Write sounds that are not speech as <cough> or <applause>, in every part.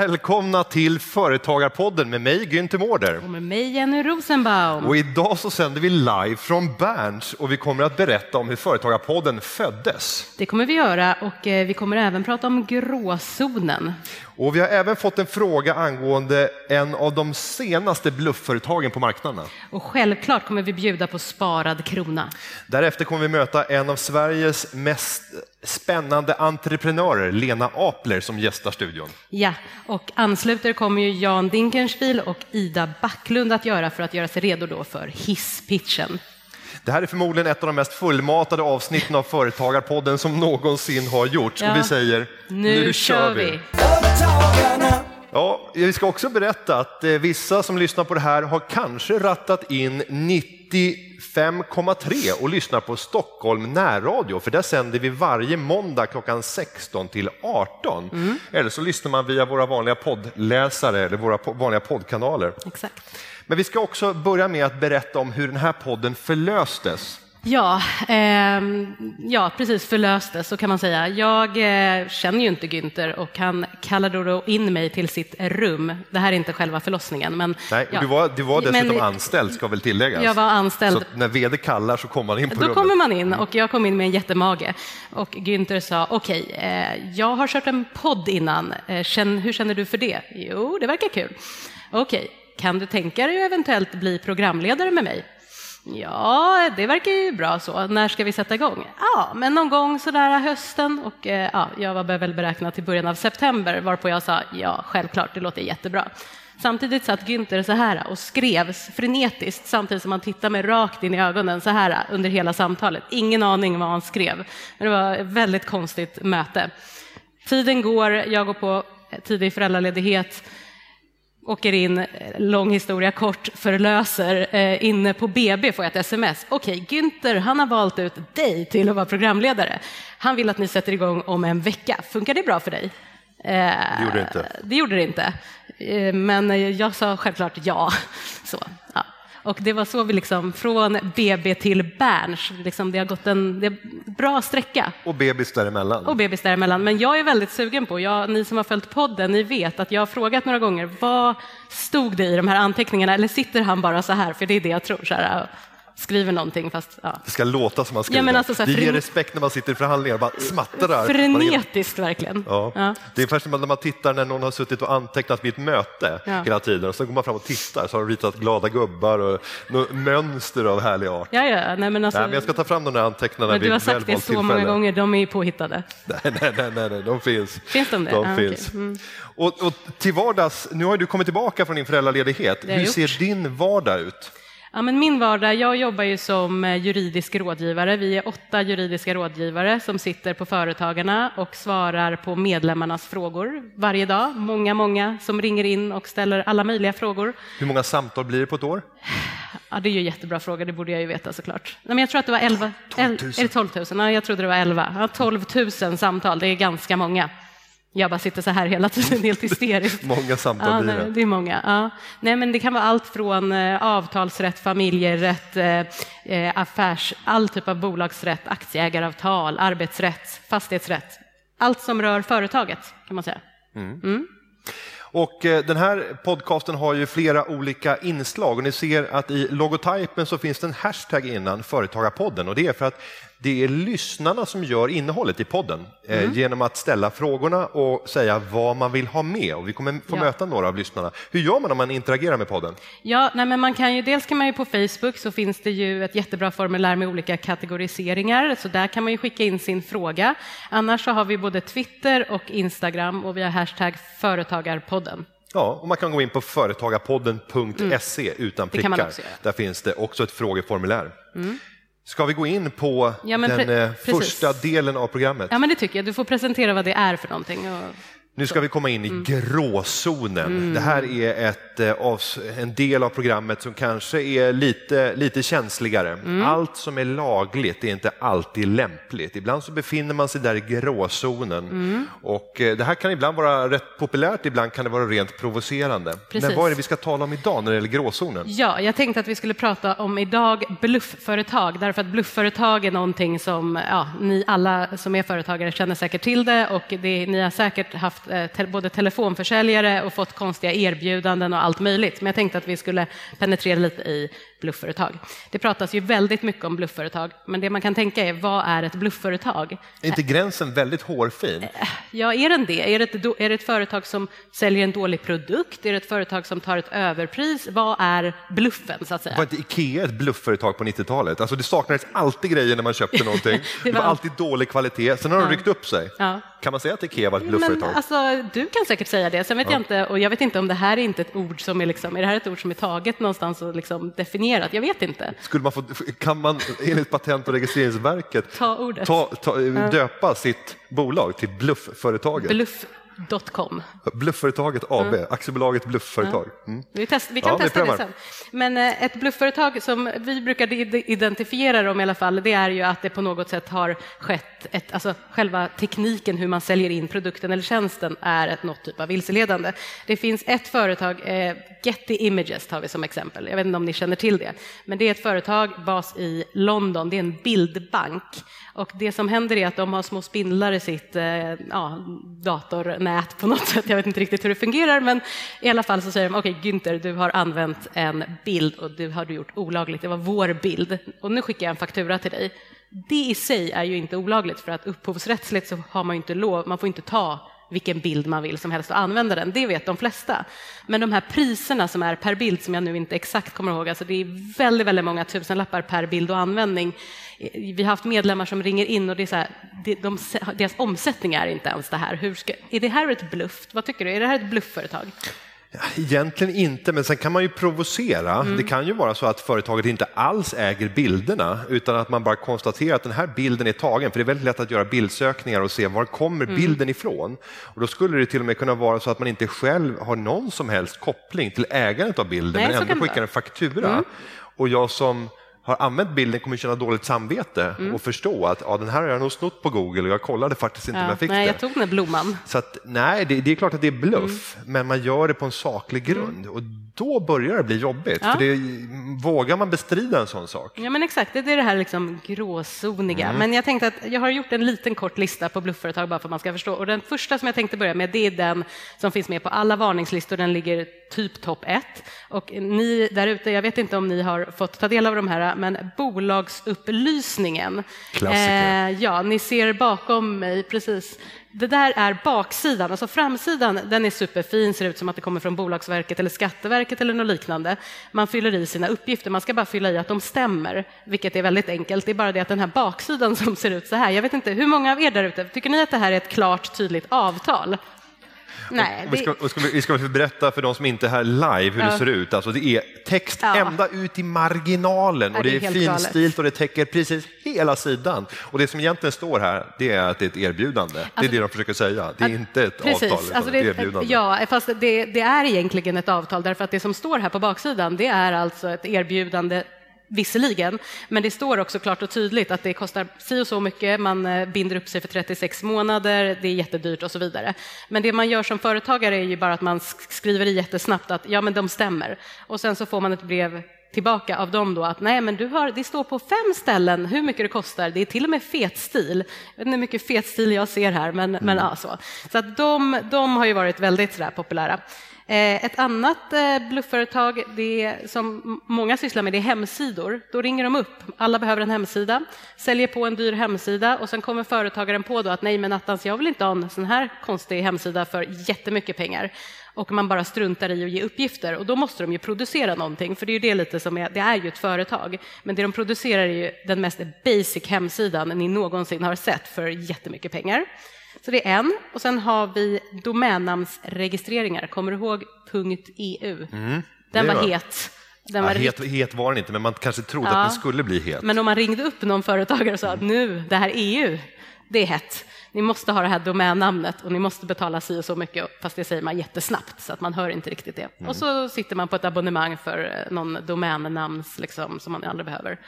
Välkomna till Företagarpodden med mig Günther Mårder. Och med mig Jenny Rosenbaum. Och idag så sänder vi live från Berns och vi kommer att berätta om hur Företagarpodden föddes. Det kommer vi göra och eh, vi kommer även prata om gråzonen. Och vi har även fått en fråga angående en av de senaste bluffföretagen på marknaden. Och självklart kommer vi bjuda på sparad krona. Därefter kommer vi möta en av Sveriges mest spännande entreprenörer, Lena Apler, som gästar studion. Ja, och ansluter kommer ju Jan Dinkenspiel och Ida Backlund att göra för att göra sig redo då för hisspitchen. Det här är förmodligen ett av de mest fullmatade avsnitten av Företagarpodden som någonsin har gjorts. Ja. Och vi säger, Nu, kör vi! Företagarna. Ja, vi ska också berätta att eh, vissa som lyssnar på det här har kanske rattat in 95,3 och lyssnar på Stockholm närradio, för där sänder vi varje måndag klockan 16 till 18. Eller så lyssnar man via våra vanliga poddläsare eller våra vanliga poddkanaler. Exakt. Men vi ska också börja med att berätta om hur den här podden förlöstes. Ja, ehm, ja, precis förlöstes så kan man säga. Jag eh, känner ju inte Günther och han kallade då in mig till sitt rum. Det här är inte själva förlossningen. Men, Nej, ja. du, var, du var dessutom Men- anställd, ska väl tilläggas. Jag var anställd. Så när vd kallar så kommer man in på Då rummet. kommer man in och jag kom in med en jättemage. Och Günther sa, okej, eh, jag har kört en podd innan. Eh, hur känner du för det? Jo, det verkar kul. Okej, kan du tänka dig att eventuellt bli programledare med mig? Ja, det verkar ju bra så. När ska vi sätta igång? Ja, men någon gång sådär hösten och eh, ja, jag var väl beräknad till början av september varpå jag sa ja, självklart, det låter jättebra. Samtidigt satt Günther så här och skrev frenetiskt samtidigt som han tittade mig rakt in i ögonen så här under hela samtalet. Ingen aning vad han skrev. Men det var ett väldigt konstigt möte. Tiden går, jag går på tidig föräldraledighet, åker in, eh, lång historia kort, förlöser. Eh, inne på BB får jag ett sms. Okej, Günther, han har valt ut dig till att vara programledare. Han vill att ni sätter igång om en vecka. Funkar det bra för dig? Eh, Det gjorde det inte. det gjorde det inte. Eh, Men jag sa självklart ja. <laughs> Så, ja. Och det var så vi liksom, från BB till Berns, liksom, det har gått en det bra sträcka. Och bebis däremellan. Och bebis däremellan. Men jag är väldigt sugen på, jag, ni som har följt podden, ni vet att jag har frågat några gånger, vad stod det i de här anteckningarna? Eller sitter han bara så här, för det är det jag tror, så här, skriver någonting fast ja. Det ska låta som man skriver. Ja, men alltså så det ger respekt när man sitter i förhandlingar och bara smattrar. Frenetiskt verkligen. Ja. Ja. Det är ungefär som när man tittar när någon har suttit och antecknat vid ett möte Ja. hela tiden och så går man fram och tittar så har de ritat glada gubbar och mönster av härlig art. Ja, ja, nej, men alltså, Nej, men jag ska ta fram de där antecknarna vid du har sagt det så många tillfälle. gånger, de är påhittade. Nej, nej, nej, nej, nej, de finns. Finns de det? De Ah, finns. okej. Mm. Och, och till vardags, nu har du kommit tillbaka från din föräldraledighet. Hur gjort. ser din vardag ut? Ja, men min vardag, jag jobbar ju som eh, juridisk rådgivare. Vi är åtta juridiska rådgivare som sitter på Företagarna och svarar på medlemmarnas frågor varje dag. Många, många som ringer in och ställer alla möjliga frågor. Hur många samtal blir det på ett år? Ja, det är ju en jättebra fråga, det borde jag ju veta såklart. Nej, men jag tror att det var 11, 12 000. är det 12 000? Ja, jag trodde det var 11. Ja, 12 000 samtal, det är ganska många. Jag bara sitter så här hela tiden, helt hysteriskt. <laughs> Många samtal Ja, blir det. det är många. Ja. Nej, men det kan vara allt från eh, avtalsrätt, familjerätt, eh, eh, affärs, all typ av bolagsrätt, aktieägaravtal, arbetsrätt, fastighetsrätt. Allt som rör företaget kan man säga. Och eh, den här podcasten har ju flera olika inslag och ni ser att i logotypen så finns det en hashtag innan Företagarpodden och det är för att det är lyssnarna som gör innehållet i podden eh, genom att ställa frågorna och säga vad man vill ha med och vi kommer få Ja. möta några av lyssnarna. Hur gör man om man interagerar med podden? Ja, nej, men man kan ju, dels kan man ju på Facebook så finns det ju ett jättebra formulär med olika kategoriseringar, så där kan man ju skicka in sin fråga. Annars så har vi både Twitter och Instagram och vi har hashtag företagarpodden. Ja, och man kan gå in på företagarpodden.se utan Mm. Det kan man prickar. Mm. Där finns det också ett frågeformulär. Ska vi gå in på Ja, den eh, första delen av programmet? Ja, men det tycker jag. Du får presentera vad det är för någonting. Och... Nu ska vi komma in i Mm. gråzonen. Det här är ett, eh, en del av programmet som kanske är lite, lite känsligare. Mm. Allt som är lagligt är inte alltid lämpligt. Ibland så befinner man sig där i gråzonen. Mm. Och eh, det här kan ibland vara rätt populärt, ibland kan det vara rent provocerande. Precis. Men vad är det vi ska tala om idag när det gäller gråzonen? Ja, jag tänkte att vi skulle prata om idag bluffföretag, därför att bluffföretag är någonting som ja, ni alla som är företagare känner säkert till det och det, ni har säkert haft Eh, te, både telefonförsäljare och fått konstiga erbjudanden och allt möjligt. Men jag tänkte att vi skulle penetrera lite i bluffföretag. Det pratas ju väldigt mycket om bluffföretag, men det man kan tänka är vad är ett bluffföretag? Är inte gränsen väldigt hårfin? Ja, är den det? Är det, ett, är det ett företag som säljer en dålig produkt? Är det ett företag som tar ett överpris? Vad är bluffen, så att säga? Var inte Ikea ett bluffföretag på 90-talet? Alltså det saknades alltid grejer när man köpte någonting. <laughs> det var var- alltid dålig kvalitet. Sen har de ryckt upp sig. Ja. Kan man säga att Ikea var ett Men, bluffföretag? alltså, du kan säkert säga det, sen vet jag inte, och jag vet inte om det här är inte ett ord som är liksom, är det här ett ord som är taget någonstans och liksom definierat? Jag vet inte. Skulle man få, kan man enligt Patent och registreringsverket Ta ordet. ta, ta, döpa sitt bolag till bluffföretaget? Bluff.com. Bluffföretaget AB, aktiebolaget Bluffföretag. Mm. Vi, test, vi kan Ja, testa det sen. Men eh, ett bluffföretag som vi brukar id- identifiera dem i alla fall, det är ju att det på något sätt har skett, ett, alltså själva tekniken hur man säljer in produkten eller tjänsten är ett något typ av vilseledande. Det finns ett företag, eh, Getty Images tar vi som exempel, jag vet inte om ni känner till det, men det är ett företag bas i London, det är en bildbank och det som händer är att de har små spindlar i sitt eh, ja, datornät på något sätt. Jag vet inte riktigt hur det fungerar, men i alla fall så säger de okej, Günther, du har använt en bild och du har du gjort olagligt. Det var vår bild och nu skickar jag en faktura till dig. Det i sig är ju inte olagligt för att upphovsrättsligt så har man ju inte lov, man får inte ta vilken bild man vill som helst och använda den. Det vet de flesta. Men de här priserna som är per bild, som jag nu inte exakt kommer ihåg, alltså det är väldigt, väldigt många tusenlappar per bild och användning. Vi har haft medlemmar som ringer in och det är så här, de, deras omsättning är inte ens det här. Hur ska, är det här ett bluff? Vad tycker du? Är det här ett bluffföretag? Egentligen inte, men sen kan man ju provocera. Mm. Det kan ju vara så att företaget inte alls äger bilderna utan att man bara konstaterar att den här bilden är tagen. För det är väldigt lätt att göra bildsökningar och se var kommer Mm. bilden ifrån. Och då skulle det till och med kunna vara så att man inte själv har någon som helst koppling till ägandet av bilden Nej, men ändå skickar en faktura. Och jag som har använt bilden kommer känna dåligt samvete Mm. och förstå att ja, den här har jag nog snott på Google och jag kollade faktiskt inte om Ja, jag fick nej, det. jag tog den blomman. Så att, nej, det, det är klart att det är bluff, Mm. men man gör det på en saklig grund. Och då börjar det bli jobbigt. Ja. För det, vågar man bestrida en sån sak? Ja, men exakt. Det är det här liksom gråzoniga. Mm. Men jag tänkte att jag har gjort en liten kort lista på bluffföretag bara för att man ska förstå. Och den första som jag tänkte börja med, det är den som finns med på alla varningslistor. Den ligger typ topp ett. Och ni där ute, jag vet inte om ni har fått ta del av de här, men bolagsupplysningen. Klassiker. Eh, ja, ni ser bakom mig, precis. Det där är baksidan, alltså framsidan den är superfin, ser ut som att det kommer från Bolagsverket eller Skatteverket eller något liknande. Man fyller i sina uppgifter, man ska bara fylla i att de stämmer, vilket är väldigt enkelt. Det är bara det att den här baksidan <laughs> som ser ut så här, jag vet inte, hur många av er där ute, tycker ni att det här är ett klart, tydligt avtal? Nej, Och vi, ska, det, och ska vi, ska berätta för de som inte är här live hur det Ja. ser ut. Alltså det är text Ja. ända ut i marginalen och det det är är finstilt och det täcker precis hela sidan. Och det som egentligen står här, det är att det är ett erbjudande. det är Alltså- det de försöker säga. Det är inte ett Precis, avtal, utan alltså ett det, erbjudande. Ja, fast det, det är egentligen ett avtal därför att det som står här på baksidan det är alltså ett erbjudande Visserligen, men det står också klart och tydligt att det kostar si och så mycket, man eh, binder upp sig för 36 månader, det är jättedyrt och så vidare. Men det man gör som företagare är ju bara att man skriver i jättesnabbt att ja, men de stämmer. Och sen så får man ett brev tillbaka av dem då att nej, men du har, det står på fem ställen hur mycket det kostar. Det är till och med fetstil. Jag vet inte hur mycket fetstil jag ser här, men, men ja, så. Så att de, de har ju varit väldigt sådär populära. Eh, Ett annat eh, bluffföretag det som många sysslar med det är hemsidor. Då ringer de upp, alla behöver en hemsida, säljer på en dyr hemsida och sen kommer företagaren på då att nej men attans, jag vill inte ha en sån här konstig hemsida för jättemycket pengar. Och man bara struntar i att ge uppgifter och då måste de ju producera någonting för det är ju det lite som är, det är ju ett företag. Men det de producerar är ju den mest basic hemsidan ni någonsin har sett för jättemycket pengar. Så det är en. Och sen har vi domännamnsregistreringar. Kommer du ihåg .eu? den det var var- het. Den Ja, var het, het var den inte, men man kanske trodde Ja. att den skulle bli het. Men om man ringde upp någon företagare och sa att nu, det här EU, det är hett. Ni måste ha det här domännamnet och ni måste betala si och så mycket, fast det säger man jättesnabbt så att man hör inte riktigt det. Och så sitter man på ett abonnemang för eh, någon domännamns liksom, som man aldrig behöver.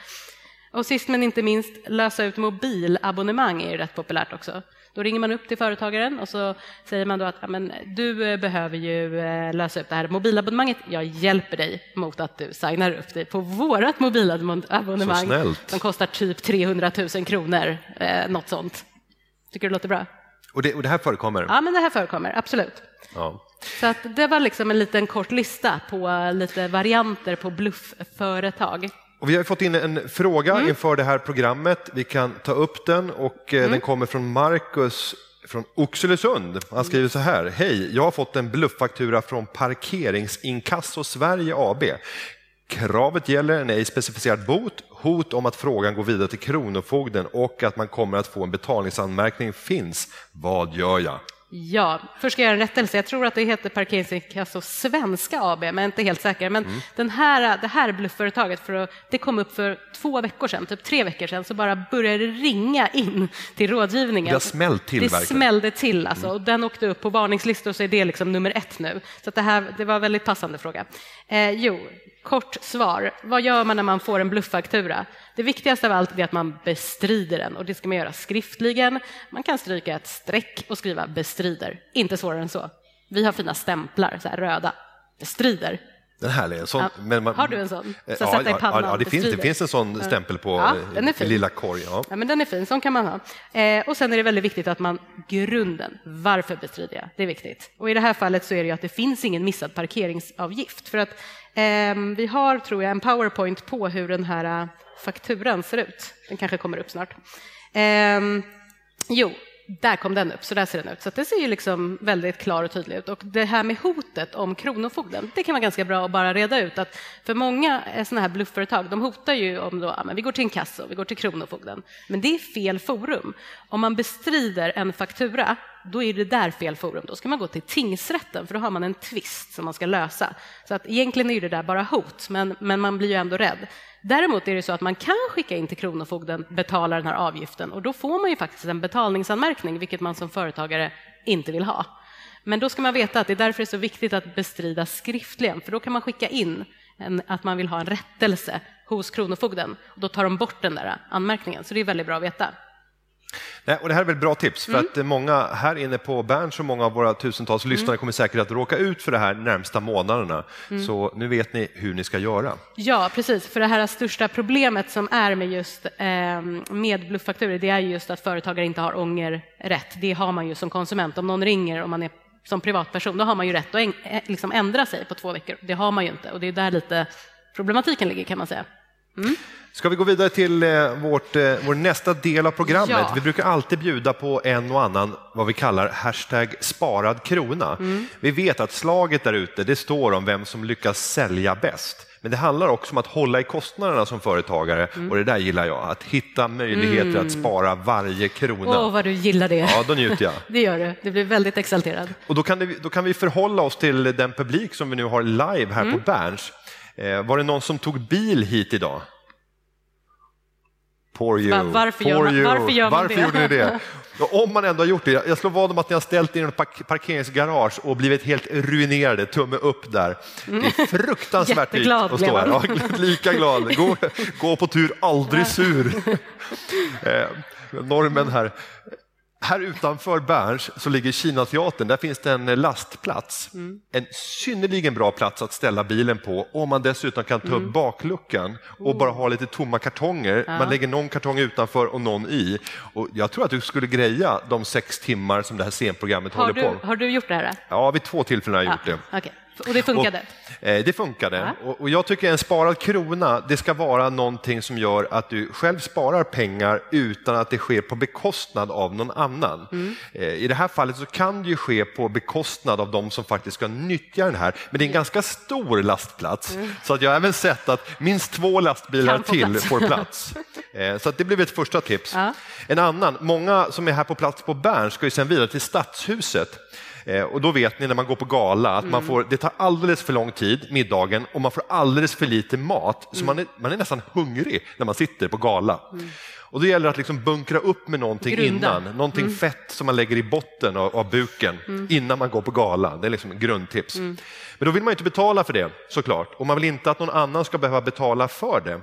Och sist men inte minst, lösa ut mobilabonnemang är ju rätt populärt också. Då ringer man upp till företagaren och så säger man då att ja, men, du eh, behöver ju eh, lösa ut det här mobilabonnemanget. Jag hjälper dig mot att du signar upp dig på vårt mobilabonnemang som kostar typ 300 000 kronor, eh, något sånt. Tycker du det låter bra? Och det, och det här förekommer? Ja, men det här förekommer, absolut. Ja. Så att det var liksom en liten kort lista på lite varianter på bluffföretag. Och vi har fått in en fråga mm. inför det här programmet. Vi kan ta upp den och eh, mm. den kommer från Marcus från Oxelösund. Han skriver så här. Hej, jag har fått en blufffaktura från Parkeringsinkasso Sverige AB. Kravet gäller en ej specificerad bot, hot om att frågan går vidare till Kronofogden och att man kommer att få en betalningsanmärkning finns. Vad gör jag? Ja, först ska jag göra en rättelse. Jag tror att det heter Parkeringsinkasso Svenska AB, men jag är inte helt säker. Men mm. den här, det här bluffföretaget, för att, det kom upp för två veckor sedan, typ tre veckor sedan, så bara började det ringa in till rådgivningen. Det smällt till Det verkligen. smällde till, alltså, mm. och den åkte upp på varningslistor, så är det liksom nummer ett nu. Så det, här, det var en väldigt passande fråga. Eh, jo, Kort svar. Vad gör man när man får en blufffaktura? Det viktigaste av allt är att man bestrider den och det ska man göra skriftligen. Man kan stryka ett streck och skriva bestrider. Inte svårare än så. Vi har fina stämplar, så här röda. Bestrider. Den här är sån, ja. man, har du en sån? Så ja, sätta i pannan, ja, det, finns, det finns en sån stämpel på ja, den är fin. lilla korg. Ja. ja. men den är fin, sån kan man ha. Eh, och sen är det väldigt viktigt att man, grunden, varför bestrider jag? Det är viktigt. Och i det här fallet så är det ju att det finns ingen missad parkeringsavgift. För att eh, Ehm, vi har, tror jag, en powerpoint på hur den här äh, fakturan ser ut. Den kanske kommer upp snart. Eh, jo, där kom den upp, så där ser den ut. Så det ser ju liksom väldigt klar och tydlig ut. Och det här med hotet om Kronofogden, det kan vara ganska bra att bara reda ut att för många eh, sådana här bluffföretag, de hotar ju om då, ja, men vi går till en kassa, vi går till Kronofogden. Men det är fel forum. Om man bestrider en faktura, då är det där fel forum. Då ska man gå till tingsrätten, för då har man en tvist som man ska lösa. Så att egentligen är det där bara hot, men, men man blir ju ändå rädd. Däremot är det så att man kan skicka in till Kronofogden, betala den här avgiften och då får man ju faktiskt en betalningsanmärkning, vilket man som företagare inte vill ha. Men då ska man veta att det är därför det är så viktigt att bestrida skriftligen, för då kan man skicka in en, att man vill ha en rättelse hos Kronofogden. Och då tar de bort den där anmärkningen, så det är väldigt bra att veta. Nej, och det här är väl bra tips, för mm. att många här inne på Berns och många av våra tusentals mm. lyssnare kommer säkert att råka ut för det här närmsta månaderna. Mm. Så nu vet ni hur ni ska göra. Ja, precis. För det här största problemet som är med just eh, med blufffakturor, det är just att företagare inte har ångerrätt. Det har man ju som konsument. Om någon ringer om man är som privatperson, då har man ju rätt att eh, liksom ändra sig på två veckor. Det har man ju inte och det är där lite problematiken ligger kan man säga. Mm. Ska vi gå vidare till eh, vårt, eh, vår nästa del av programmet? Ja. Vi brukar alltid bjuda på en och annan vad vi kallar hashtag sparad krona. Mm. Vi vet att slaget där ute det står om vem som lyckas sälja bäst. Men det handlar också om att hålla i kostnaderna som företagare mm. och det där gillar jag, att hitta möjligheter mm. att spara varje krona. Åh, vad du gillar det. Ja, då njuter jag. <laughs> det gör du, du blir väldigt exalterad. Och då kan, det, då kan vi förhålla oss till den publik som vi nu har live här mm. på Berns. Eh, var det någon som tog bil hit idag? Poor you. Varför, gör man, varför gör man varför det? gjorde ni det? Om man ändå har gjort det, jag slår vad om att ni har ställt er i ett parkeringsgarage och blivit helt ruinerade, tumme upp där. Det är fruktansvärt dyrt att stå här. Ja, lika glad, gå, gå på tur, aldrig sur. <laughs> Eh, normen här. Här utanför Berns så ligger Kinateatern, där finns det en lastplats. Mm. En synnerligen bra plats att ställa bilen på om man dessutom kan ta upp mm. bakluckan och oh. bara ha lite tomma kartonger. Ja. Man lägger någon kartong utanför och någon i. Och jag tror att du skulle greja de sex timmar som det här scenprogrammet har håller du, på. Har du gjort det här? Ja, vid två tillfällen har jag ja. gjort det. Okay. Och det funkade? Och, eh, det funkade. Ja. Och, och, jag tycker en sparad krona, det ska vara någonting som gör att du själv sparar pengar utan att det sker på bekostnad av någon annan. Mm. Eh, I det här fallet så kan det ju ske på bekostnad av de som faktiskt ska nyttja den här. Men det är en ganska stor lastplats, mm. så att jag har även sett att minst två lastbilar till plats. får plats. <laughs> Eh, så det blev ett första tips. Ja. En annan, många som är här på plats på Bern ska ju sen vidare till Stadshuset Eh, och då vet ni när man går på gala att man får, det tar alldeles för lång tid, middagen, och man får alldeles för lite mat. Så man är, man är nästan hungrig när man sitter på gala. Och då gäller det att liksom bunkra upp med någonting Grunda. innan, någonting fett som man lägger i botten av, av buken innan man går på gala. Det är liksom grundtips. Men då vill man inte betala för det såklart och man vill inte att någon annan ska behöva betala för det.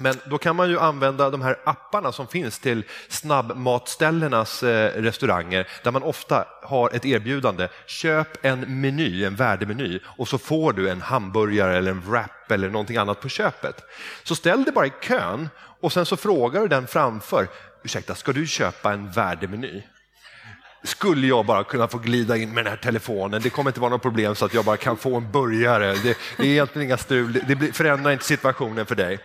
Men då kan man ju använda de här apparna som finns till snabbmatställenas eh, restauranger där man ofta har ett erbjudande. Köp en meny, en värdemeny och så får du en hamburgare eller en wrap eller någonting annat på köpet. Så ställ dig bara i kön och sen så frågar du den framför. Ursäkta, ska du köpa en värdemeny? skulle jag bara kunna få glida in med den här telefonen. Det kommer inte vara något problem så att jag bara kan få en burgare. Det, det är egentligen inga strul, det förändrar inte situationen för dig.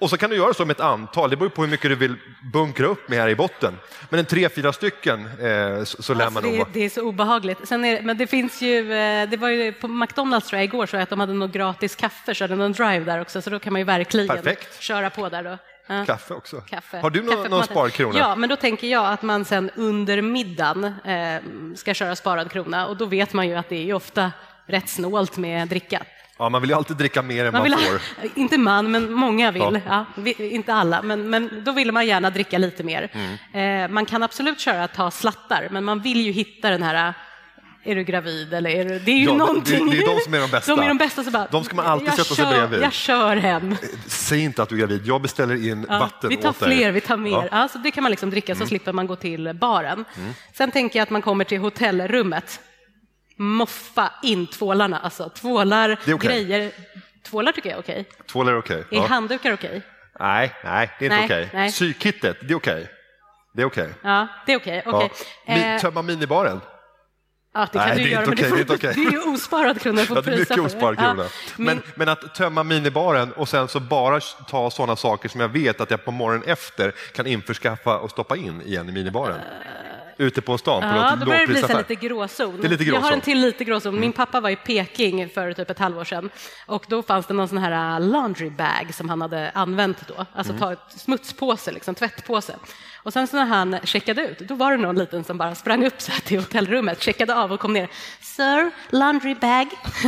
Och så kan du göra så med ett antal, det beror på hur mycket du vill bunkra upp med här i botten. Men en tre, fyra stycken eh, så, så lär Alltså, man nog det, det är så obehagligt. Sen är, men det finns ju, eh, det var ju på McDonalds tror jag igår så att de hade något gratis kaffe, körde någon drive där också, så då kan man ju verkligen Perfekt. köra på där då. Ja. Kaffe också. Kaffe. Har du någon, någon sparkrona? Ja, men då tänker jag att man sen under middagen eh, ska köra sparad krona och då vet man ju att det är ofta rätt snålt med dricka. Ja, man vill ju alltid dricka mer än man, Man vill får. <laughs> inte man, men många vill. Ja. Ja. inte alla, men, men då vill man gärna dricka lite mer. Mm. Eh, man kan absolut köra att ta slattar, men man vill ju hitta den här är du gravid eller är du... Det är ju Ja, någonting. det- det är de som är de bästa. De är de bästa. Så bara, De ska man alltid sätta sig kör, bredvid. Jag kör hem. Säg inte att du är gravid, jag beställer in Ja, vatten vi tar åt fler, vi tar mer. Ja. Mm. Ja. så det kan man liksom dricka så slipper man gå till baren. Sen tänker jag att man kommer till hotellrummet. Moffa in tvålarna, alltså tvålar, Det okej. grejer. Tvålar tycker jag är okej. Tvål är okej. Är Ja. handdukar okej? Nej, nej, det är inte okej. nej. Psykkittet, det är okej. Det är okej. Ja, det är okej. okej. Ja. Eh, Tömma minibaren. ja, det kan Nej, du det göra, men det, okej, får, det är <laughs> det är ju osparad krona. Ja, det är mycket osparad krona. Ja, Men, min- men att tömma minibaren och sen så bara ta sådana saker som jag vet att jag på morgonen efter kan införskaffa och stoppa in igen i minibaren. Ute på stan på Ja, då börjar det bli så lite gråzon. Det är lite Jag har gråzon. en till lite gråzon. Min pappa var i Peking för typ ett halvår sedan och då fanns det någon sån här äh, laundry bag som han hade använt då, alltså Mm. ta ett smutspåse, liksom, tvättpåse. Och sen så när han checkade ut, då var det någon liten som bara sprang upp så här till hotellrummet, checkade av och kom ner. Sir, laundry bag.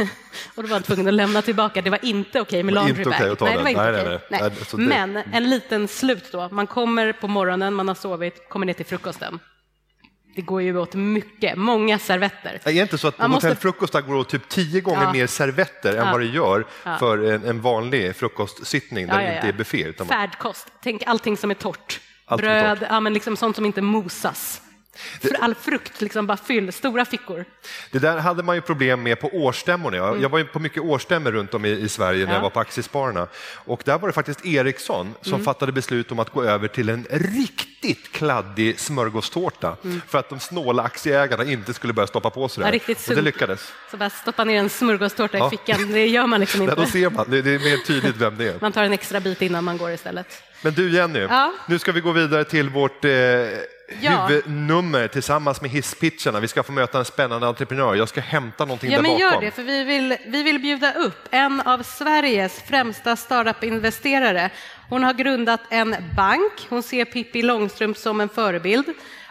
<laughs> och då var han tvungen att lämna tillbaka. Det var inte okej med Det var laundry bag. okej att ta nej, det den. var inte Nej, okej. nej, nej. Nej, så det- Men en liten slut då. Man kommer på morgonen, man har sovit, kommer ner till frukosten. Det går ju åt mycket, många servetter. Är det inte så att Man måste- hotellfrukostar går det åt typ tio gånger Ja. mer servetter än Ja. vad det gör Ja. för en, en vanlig frukostsittning där det inte är buffé. Utan Färdkost, tänk allting som är torrt. Allt som är Bröd, torrt. ja, men liksom sånt som inte mosas. För all frukt, liksom bara fyll, stora fickor. det där hade man ju problem med på årsstämmorna. Jag, jag var på mycket årsstämmor runt om i, i Sverige när Mm. Ja. jag var på Aktiespararna. Och där var det faktiskt Ericsson som Mm. fattade beslut om att gå över till en riktigt kladdig smörgåstårta för att de snåla aktieägarna inte skulle börja stoppa på sig Mm. Ja, Och det lyckades. Så bara stoppa ner en smörgåstårta Ja. i fickan, det gör man liksom <laughs> Där då inte. ser man, det, det är mer tydligt vem det är. Man tar en extra bit innan man går istället. Men du Jenny, Ja. nu ska vi gå vidare till vårt eh, Ja. huvudnummer tillsammans med hisspitcharna. Vi ska få möta en spännande entreprenör. Jag ska hämta någonting Ja, där men bakom. gör det, för vi vill, vi vill bjuda upp en av Sveriges främsta startup-investerare. Hon har grundat en bank, hon ser Pippi Långstrump som en förebild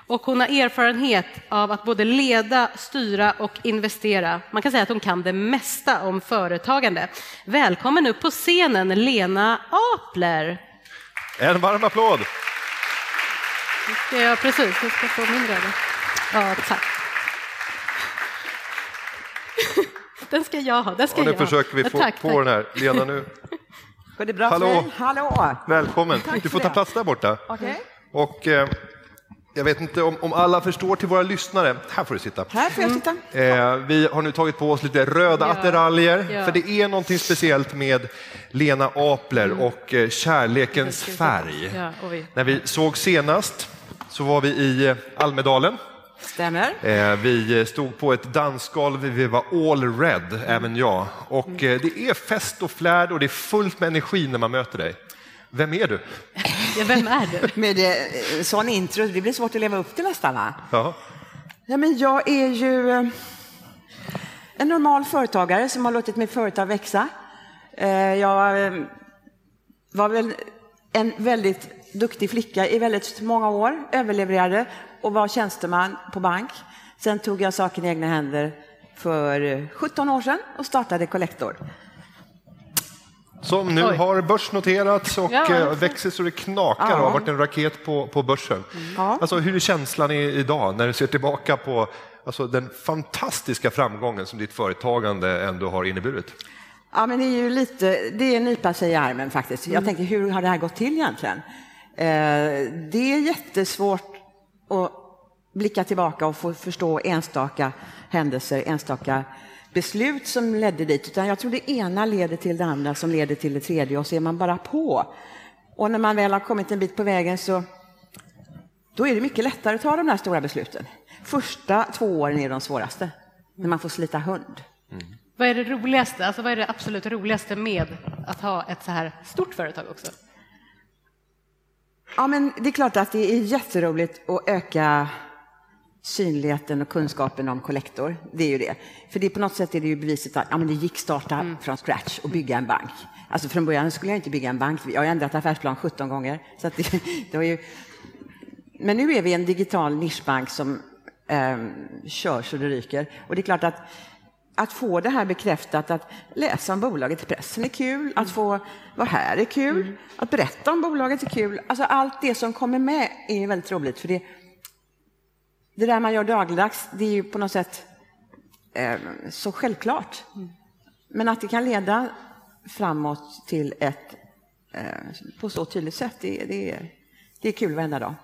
och hon har erfarenhet av att både leda, styra och investera. Man kan säga att hon kan det mesta om företagande. Välkommen upp på scenen, Lena Apler. En varm applåd! Ja, precis. Jag ska få min röda. Ja, tack. Den ska jag ha. Den ska Och nu jag ha. försöker vi Ja, få tack, på tack. den här. Lena, nu. <laughs> Går det bra Hallå. för dig? Hallå! Välkommen. Tack Du får ta plats där borta. Okej. Och eh, jag vet inte om, om alla förstår till våra lyssnare. Här får du sitta. Här får jag sitta. Eh, vi har nu tagit på oss lite röda Ja, attiraljer, ja. för det är någonting speciellt med Lena Apler Mm. och eh, kärlekens färg. Ja. När vi såg senast så var vi i eh, Almedalen. Stämmer. Eh, Vi stod på ett dansgolv, vi var all red, även jag. Och eh, det är fest och flärd och det är fullt med energi när man möter dig. Vem är du? <laughs> Ja, vem är du? Med eh, sån intro, det blir svårt att leva upp till nästan. Va? Ja. Ja, men jag är ju eh, en normal företagare som har låtit mitt företag växa. Eh, Jag eh, var väl en väldigt duktig flicka i väldigt många år, överlevererade och var tjänsteman på bank. Sen tog jag saken i egna händer för 17 år sedan och startade Collector. Som nu Oj. har börsnoterats och Ja, eh, växer så det knakar och har varit en raket på, på börsen. Ja. Alltså, hur är känslan idag när du ser tillbaka på alltså, den fantastiska framgången som ditt företagande ändå har inneburit? Ja, men det är ju lite, det är en nypa sig i armen faktiskt. Jag tänker, hur har det här gått till egentligen? Eh, det är jättesvårt att blicka tillbaka och få förstå enstaka händelser, enstaka beslut som ledde dit. Utan jag tror det ena leder till det andra som leder till det tredje och så är man bara på. Och när man väl har kommit en bit på vägen så då är det mycket lättare att ta de här stora besluten. Första två åren är de svåraste, när man får slita hund. Vad är det roligaste, alltså vad är det absolut roligaste med att ha ett så här stort företag också? Ja, men det är klart att det är jätteroligt att öka synligheten och kunskapen om Collector. Det är ju det. För det är på något sätt är det ju beviset att ja, men det gick starta från scratch och bygga en bank. Alltså från början skulle jag inte bygga en bank. Jag har ändrat affärsplan 17 gånger. Så att det, det var ju... Men nu är vi en digital nischbank som eh, kör så det ryker. Och det är klart att att få det här bekräftat, att läsa om bolaget i pressen är kul, att få vara här är kul, att berätta om bolaget är kul. Alltså allt det som kommer med är väldigt roligt. För det, det där man gör dagligdags, det är ju på något sätt eh, så självklart. Men att det kan leda framåt till ett, eh, på så tydligt sätt, det, det, är, det är kul varenda dag.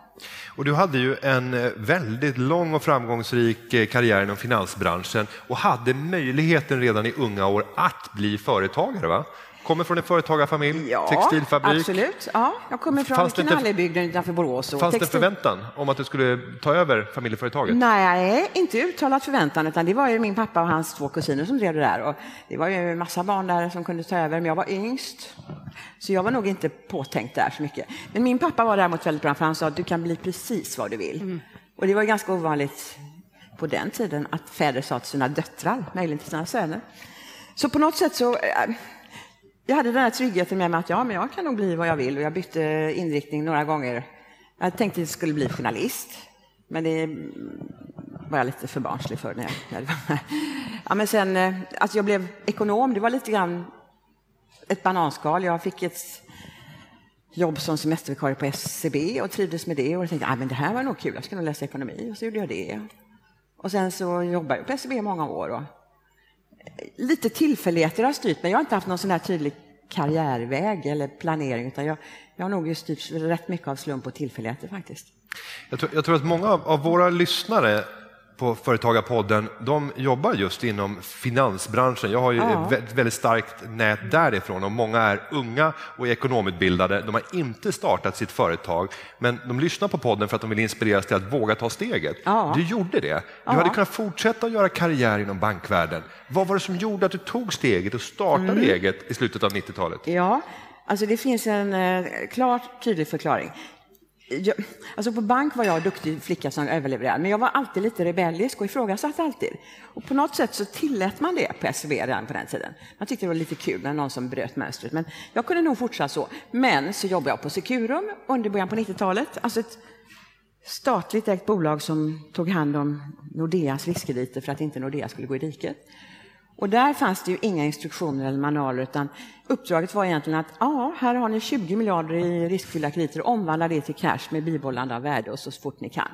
Och du hade ju en eh, väldigt lång och framgångsrik eh, karriär inom finansbranschen och hade möjligheten redan i unga år att bli företagare. Va? Kommer från en företagarfamilj, textilfabrik. absolut. Ja, jag kommer från Fanns det Knallebygden utanför Borås. och Fanns det textil- förväntan om att du skulle ta över familjeföretaget? Nej, inte uttalat förväntan, utan det var ju min pappa och hans två kusiner som drev det där. Och det var ju en massa barn där som kunde ta över, men jag var yngst. Så jag var nog inte påtänkt där så mycket. Men min pappa var däremot väldigt bra, för han sa att du kan bli precis vad du vill. Och det var ju ganska ovanligt på den tiden att fäder sa till sina döttrar, möjligen till sina söner. Så på något sätt så eh, jag hade den här tryggheten med mig att ja, men jag kan nog bli vad jag vill och jag bytte inriktning några gånger. Jag tänkte att jag skulle bli journalist, men det var jag lite för barnslig för. När jag, när var. Ja, men sen, att alltså jag blev ekonom, det var lite grann ett bananskal. Jag fick ett jobb som semestervikarie på SCB och trivdes med det och jag tänkte att ah, det här var nog kul, jag ska nog läsa ekonomi och så gjorde jag det. Och sen så jobbade jag på SCB i många år. Lite tillfälligheter har styrt mig. Jag har inte haft någon sån här tydlig karriärväg eller planering utan jag, jag har nog styrts rätt mycket av slump och tillfälligheter faktiskt. Jag tror, jag tror att många av, av våra lyssnare på Företagarpodden, de jobbar just inom finansbranschen. Jag har ju Ja. ett vä- väldigt starkt nät därifrån och många är unga och är ekonomutbildade. De har inte startat sitt företag, men de lyssnar på podden för att de vill inspireras till att våga ta steget. Ja. Du gjorde det. Du hade kunnat fortsätta att göra karriär inom bankvärlden. Vad var det som gjorde att du tog steget och startade Mm. eget i slutet av 90-talet? Ja, alltså det finns en eh, klart tydlig förklaring. Jag, alltså på bank var jag en duktig flicka som överlevererade, men jag var alltid lite rebellisk och ifrågasatte alltid. Och på något sätt så tillät man det på SCB redan på den tiden. Man tyckte det var lite kul när någon som bröt mönstret, men jag kunde nog fortsätta så. Men så jobbade jag på Securum under början på 90-talet, alltså ett statligt ägt bolag som tog hand om Nordeas riskkrediter för att inte Nordea skulle gå i diket. Och där fanns det ju inga instruktioner eller manualer utan uppdraget var egentligen att ja, här har ni 20 miljarder i riskfyllda krediter, omvandla det till cash med bibehållande av värde och så fort ni kan.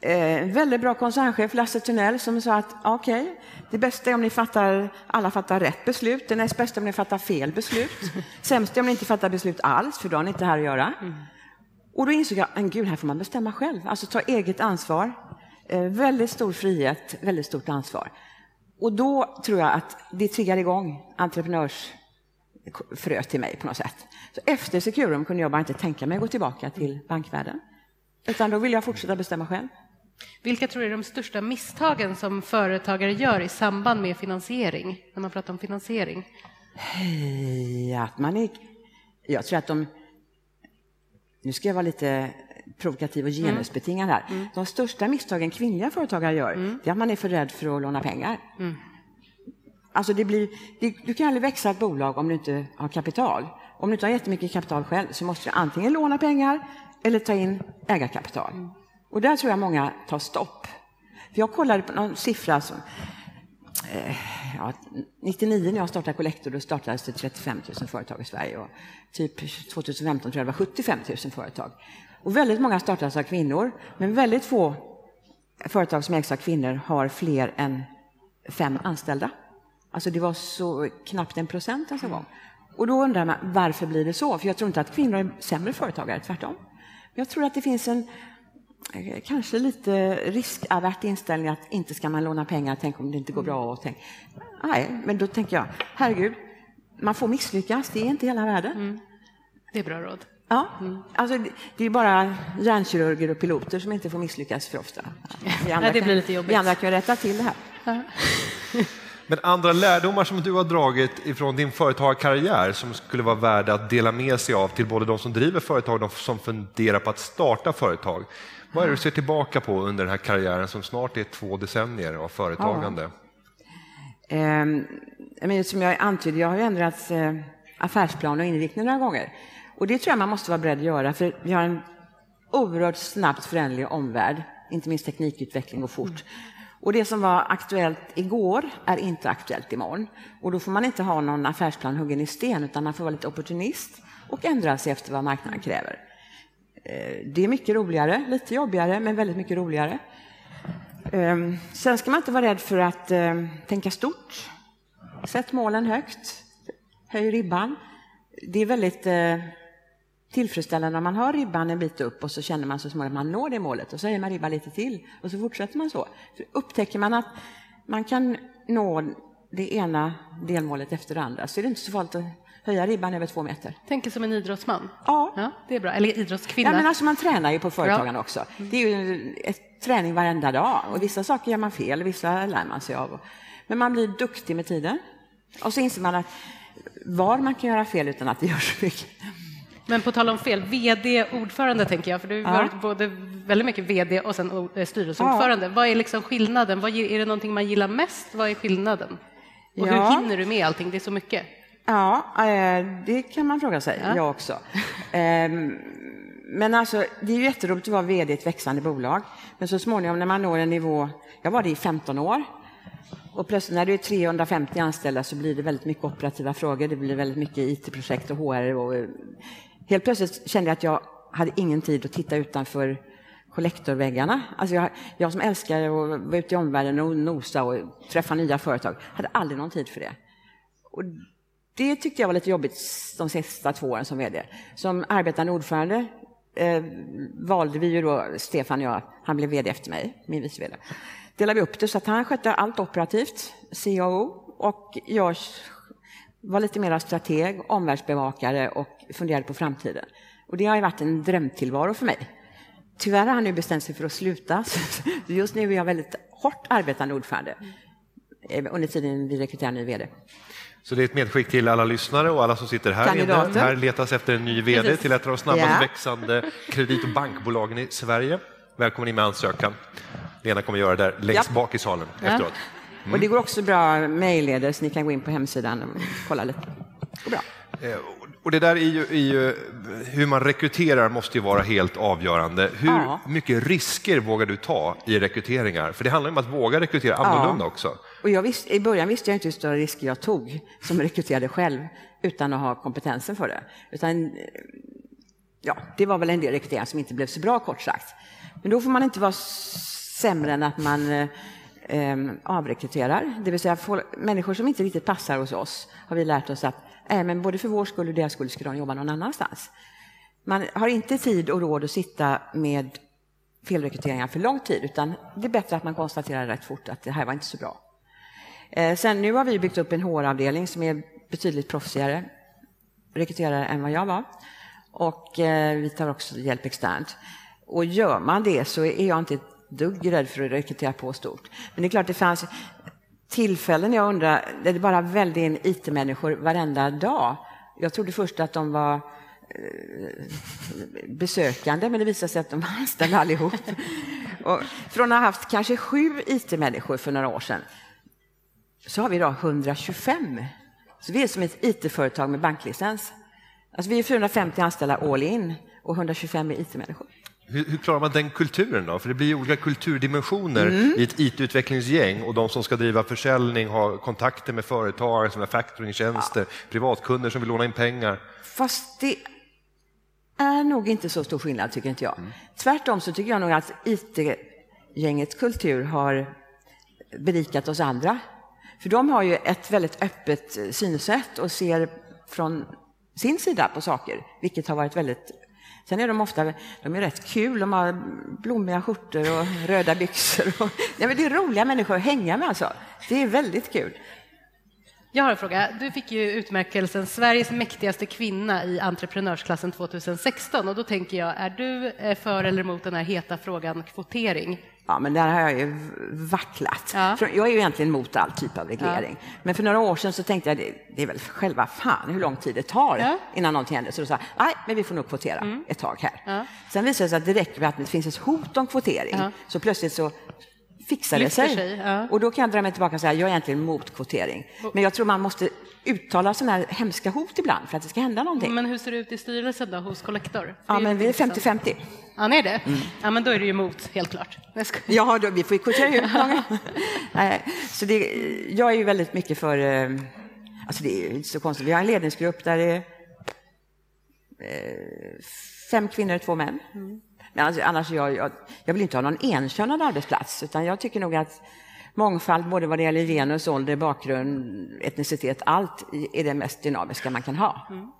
Eh, väldigt bra koncernchef Lasse Tunnell som sa att okej, det bästa är om ni fattar, alla fattar rätt beslut, det näst bästa om ni fattar fel beslut, <laughs> sämst är om ni inte fattar beslut alls för då har ni inte här att göra. Och då insåg jag, men gud, här får man bestämma själv, alltså ta eget ansvar. Eh, väldigt stor frihet, väldigt stort ansvar. Och då tror jag att det triggar igång entreprenörsfröet till mig på något sätt. Så efter Securum kunde jag bara inte tänka mig att gå tillbaka till bankvärlden. Utan då vill jag fortsätta bestämma själv. Vilka tror du är de största misstagen som företagare gör i samband med finansiering? När man pratar om finansiering. Ja, att man är... Jag tror att de... Nu ska jag vara lite provokativ och genusbetingad här. De största misstagen kvinnliga företagare gör, det är att man är för rädd för att låna pengar. Alltså det blir, det, du kan aldrig växa ett bolag om du inte har kapital. Om du inte har jättemycket kapital själv så måste du antingen låna pengar eller ta in ägarkapital. Och där tror jag många tar stopp. För jag kollade på någon siffra som eh, ja, 99 när jag startade Collector, då startades det 35 000 företag i Sverige och typ 2015 tror jag det var 75 000 företag. Och väldigt många startas av kvinnor, men väldigt få företag som ägs av kvinnor har fler än fem anställda. Alltså det var så knappt en procent en gång. Och då undrar man varför blir det så? För jag tror inte att kvinnor är sämre företagare, tvärtom. Jag tror att det finns en eh, kanske lite riskavert inställning att inte ska man låna pengar, tänk om det inte går bra. Och tänk. Nej, men då tänker jag, herregud, man får misslyckas, det är inte hela världen. Mm. Det är bra råd. Ja, alltså, det är bara hjärnkirurger och piloter som inte får misslyckas för ofta. <laughs> Vi andra, det blir lite jobbigt. Vi andra kan rätta till det här. <laughs> Men andra lärdomar som du har dragit ifrån din företagarkarriär som skulle vara värda att dela med sig av till både de som driver företag och de som funderar på att starta företag. Vad är det du ser tillbaka på under den här karriären som snart är två decennier av företagande? Ja. Eh, som jag antydde, jag har ändrat eh, affärsplan och inriktning några gånger. Och det tror jag man måste vara beredd att göra, för vi har en oerhört snabbt föränderlig omvärld, inte minst teknikutveckling går fort. Och det som var aktuellt igår är inte aktuellt imorgon. Och då får man inte ha någon affärsplan huggen i sten, utan man får vara lite opportunist och ändra sig efter vad marknaden kräver. Eh, det är mycket roligare, lite jobbigare, men väldigt mycket roligare. Ehm, sen ska man inte vara rädd för att eh, tänka stort. Sätt målen högt, höj ribban. Det är väldigt eh, tillfredsställande om man har ribban en bit upp och så känner man så småningom att man når det målet och så höjer man ribban lite till och så fortsätter man så. så upptäcker man att man kan nå det ena delmålet efter det andra så är det inte så farligt att höja ribban över två meter. Tänker som en idrottsman? Ja. ja. Det är bra. Eller idrottskvinna. Ja, men alltså man tränar ju på företagen ja. också. Det är ju ett träning varenda dag och vissa saker gör man fel, vissa lär man sig av. Men man blir duktig med tiden. Och så inser man att var man kan göra fel utan att det gör så mycket. Men på tal om fel, VD-ordförande tänker jag, för du har ja. varit både väldigt mycket VD och sen eh, styrelseordförande. Ja. Vad är liksom skillnaden? Vad, är det någonting man gillar mest? Vad är skillnaden? Och ja. hur hinner du med allting? Det är så mycket. Ja, eh, det kan man fråga sig, ja. jag också. Ehm, men alltså, det är ju jätteroligt att vara VD i ett växande bolag. Men så småningom när man når en nivå, jag var det i 15 år, och plötsligt när du är 350 anställda så blir det väldigt mycket operativa frågor, det blir väldigt mycket IT-projekt och HR och Helt plötsligt kände jag att jag hade ingen tid att titta utanför kollektorväggarna. Alltså jag, jag som älskar att vara ute i omvärlden och nosa och träffa nya företag, hade aldrig någon tid för det. Och det tyckte jag var lite jobbigt de sista två åren som VD. Som arbetande ordförande eh, valde vi ju då, Stefan och jag, han blev VD efter mig, min vice VD. Delade vi upp det så att han skötte allt operativt, CAO, och jag var lite mer strateg, omvärldsbevakare och funderade på framtiden. Och det har ju varit en drömtillvaro för mig. Tyvärr har han nu bestämt sig för att sluta. <laughs> Just nu är jag väldigt hårt arbetande ordförande eh, under tiden vi rekryterar ny VD. Så det är ett medskick till alla lyssnare och alla som sitter här Kandidater. inne. Här letas efter en ny VD Precis. till ett av de snabbast ja. växande kredit och bankbolagen i Sverige. Välkommen in med ansökan. Lena kommer göra det där längst ja. bak i salen ja. efteråt. Mm. Och det går också bra mejlledes, ni kan gå in på hemsidan och kolla lite. Bra. Och det där är ju, är ju, hur man rekryterar måste ju vara helt avgörande. Hur ja. mycket risker vågar du ta i rekryteringar? För det handlar om att våga rekrytera annorlunda ja. också. Och jag visst, I början visste jag inte hur stora risker jag tog som <laughs> rekryterade själv utan att ha kompetensen för det. Utan, ja, det var väl en del rekryteringar som inte blev så bra kort sagt. Men då får man inte vara sämre än att man eh, avrekryterar. Det vill säga människor som inte riktigt passar hos oss har vi lärt oss att Eh, men både för vår skull och deras skull skulle de jobba någon annanstans. Man har inte tid och råd att sitta med felrekryteringar för lång tid, utan det är bättre att man konstaterar rätt fort att det här var inte så bra. Eh, sen nu har vi byggt upp en HR-avdelning som är betydligt proffsigare rekryterare än vad jag var. Och eh, vi tar också hjälp externt. Och gör man det så är jag inte ett dugg rädd för att rekrytera på stort. Men det är klart, det fanns tillfällen jag undrar, där det bara välde in IT-människor varenda dag. Jag trodde först att de var eh, besökande, men det visade sig att de var anställda allihop. Och från att ha haft kanske sju IT-människor för några år sedan, så har vi idag 125. Så vi är som ett IT-företag med banklicens. Alltså vi är 450 anställda all in och 125 är IT-människor. Hur, hur, klarar man den kulturen då? För det blir ju olika kulturdimensioner mm. i ett IT-utvecklingsgäng och de som ska driva försäljning har kontakter med företag som har factoringtjänster, ja. privatkunder som vill låna in pengar. Fast det är nog inte så stor skillnad tycker inte jag. Mm. Tvärtom så tycker jag nog att IT-gängets kultur har berikat oss andra. För de har ju ett väldigt öppet synsätt och ser från sin sida på saker, vilket har varit väldigt Sen är de ofta de är rätt kul, de har blommiga skjortor och röda byxor. Och, ja, men det är roliga människor att hänga med alltså. Det är väldigt kul. Jag har en fråga. Du fick ju utmärkelsen Sveriges mäktigaste kvinna i entreprenörsklassen 2016 och då tänker jag, är du eh, för eller emot den här heta frågan kvotering? Ja, men där har jag ju vacklat. Ja. Jag är ju egentligen emot all typ av reglering. Ja. Men för några år sedan så tänkte jag, det, det är väl själva fan hur lång tid det tar ja. innan någonting händer. Så då sa jag, nej, men vi får nog kvotera mm. ett tag här. Sen visade det sig att det räcker med att det finns ett hot om kvotering. Så plötsligt så fixar det sig. sig ja. Och då kan jag dra mig tillbaka och säga jag är egentligen mot kvotering. Men jag tror man måste uttala sådana här hemska hot ibland för att det ska hända någonting. Men hur ser det ut i styrelsen då, hos Collector? Ja, men vi är 50-50. Ja, är det? Mm. Ja, men då är du ju emot, helt klart. Ja, då, vi får ju kvotera ut många. <laughs> <laughs> så det, jag är ju väldigt mycket för... Eh, alltså det är inte så konstigt. Vi har en ledningsgrupp där det är eh, fem kvinnor, två män. Mm. Men alltså, annars jag, jag, jag vill inte ha någon enkönad arbetsplats, utan jag tycker nog att mångfald, både vad det gäller genus, ålder, bakgrund, etnicitet, allt är det mest dynamiska man kan ha. Mm.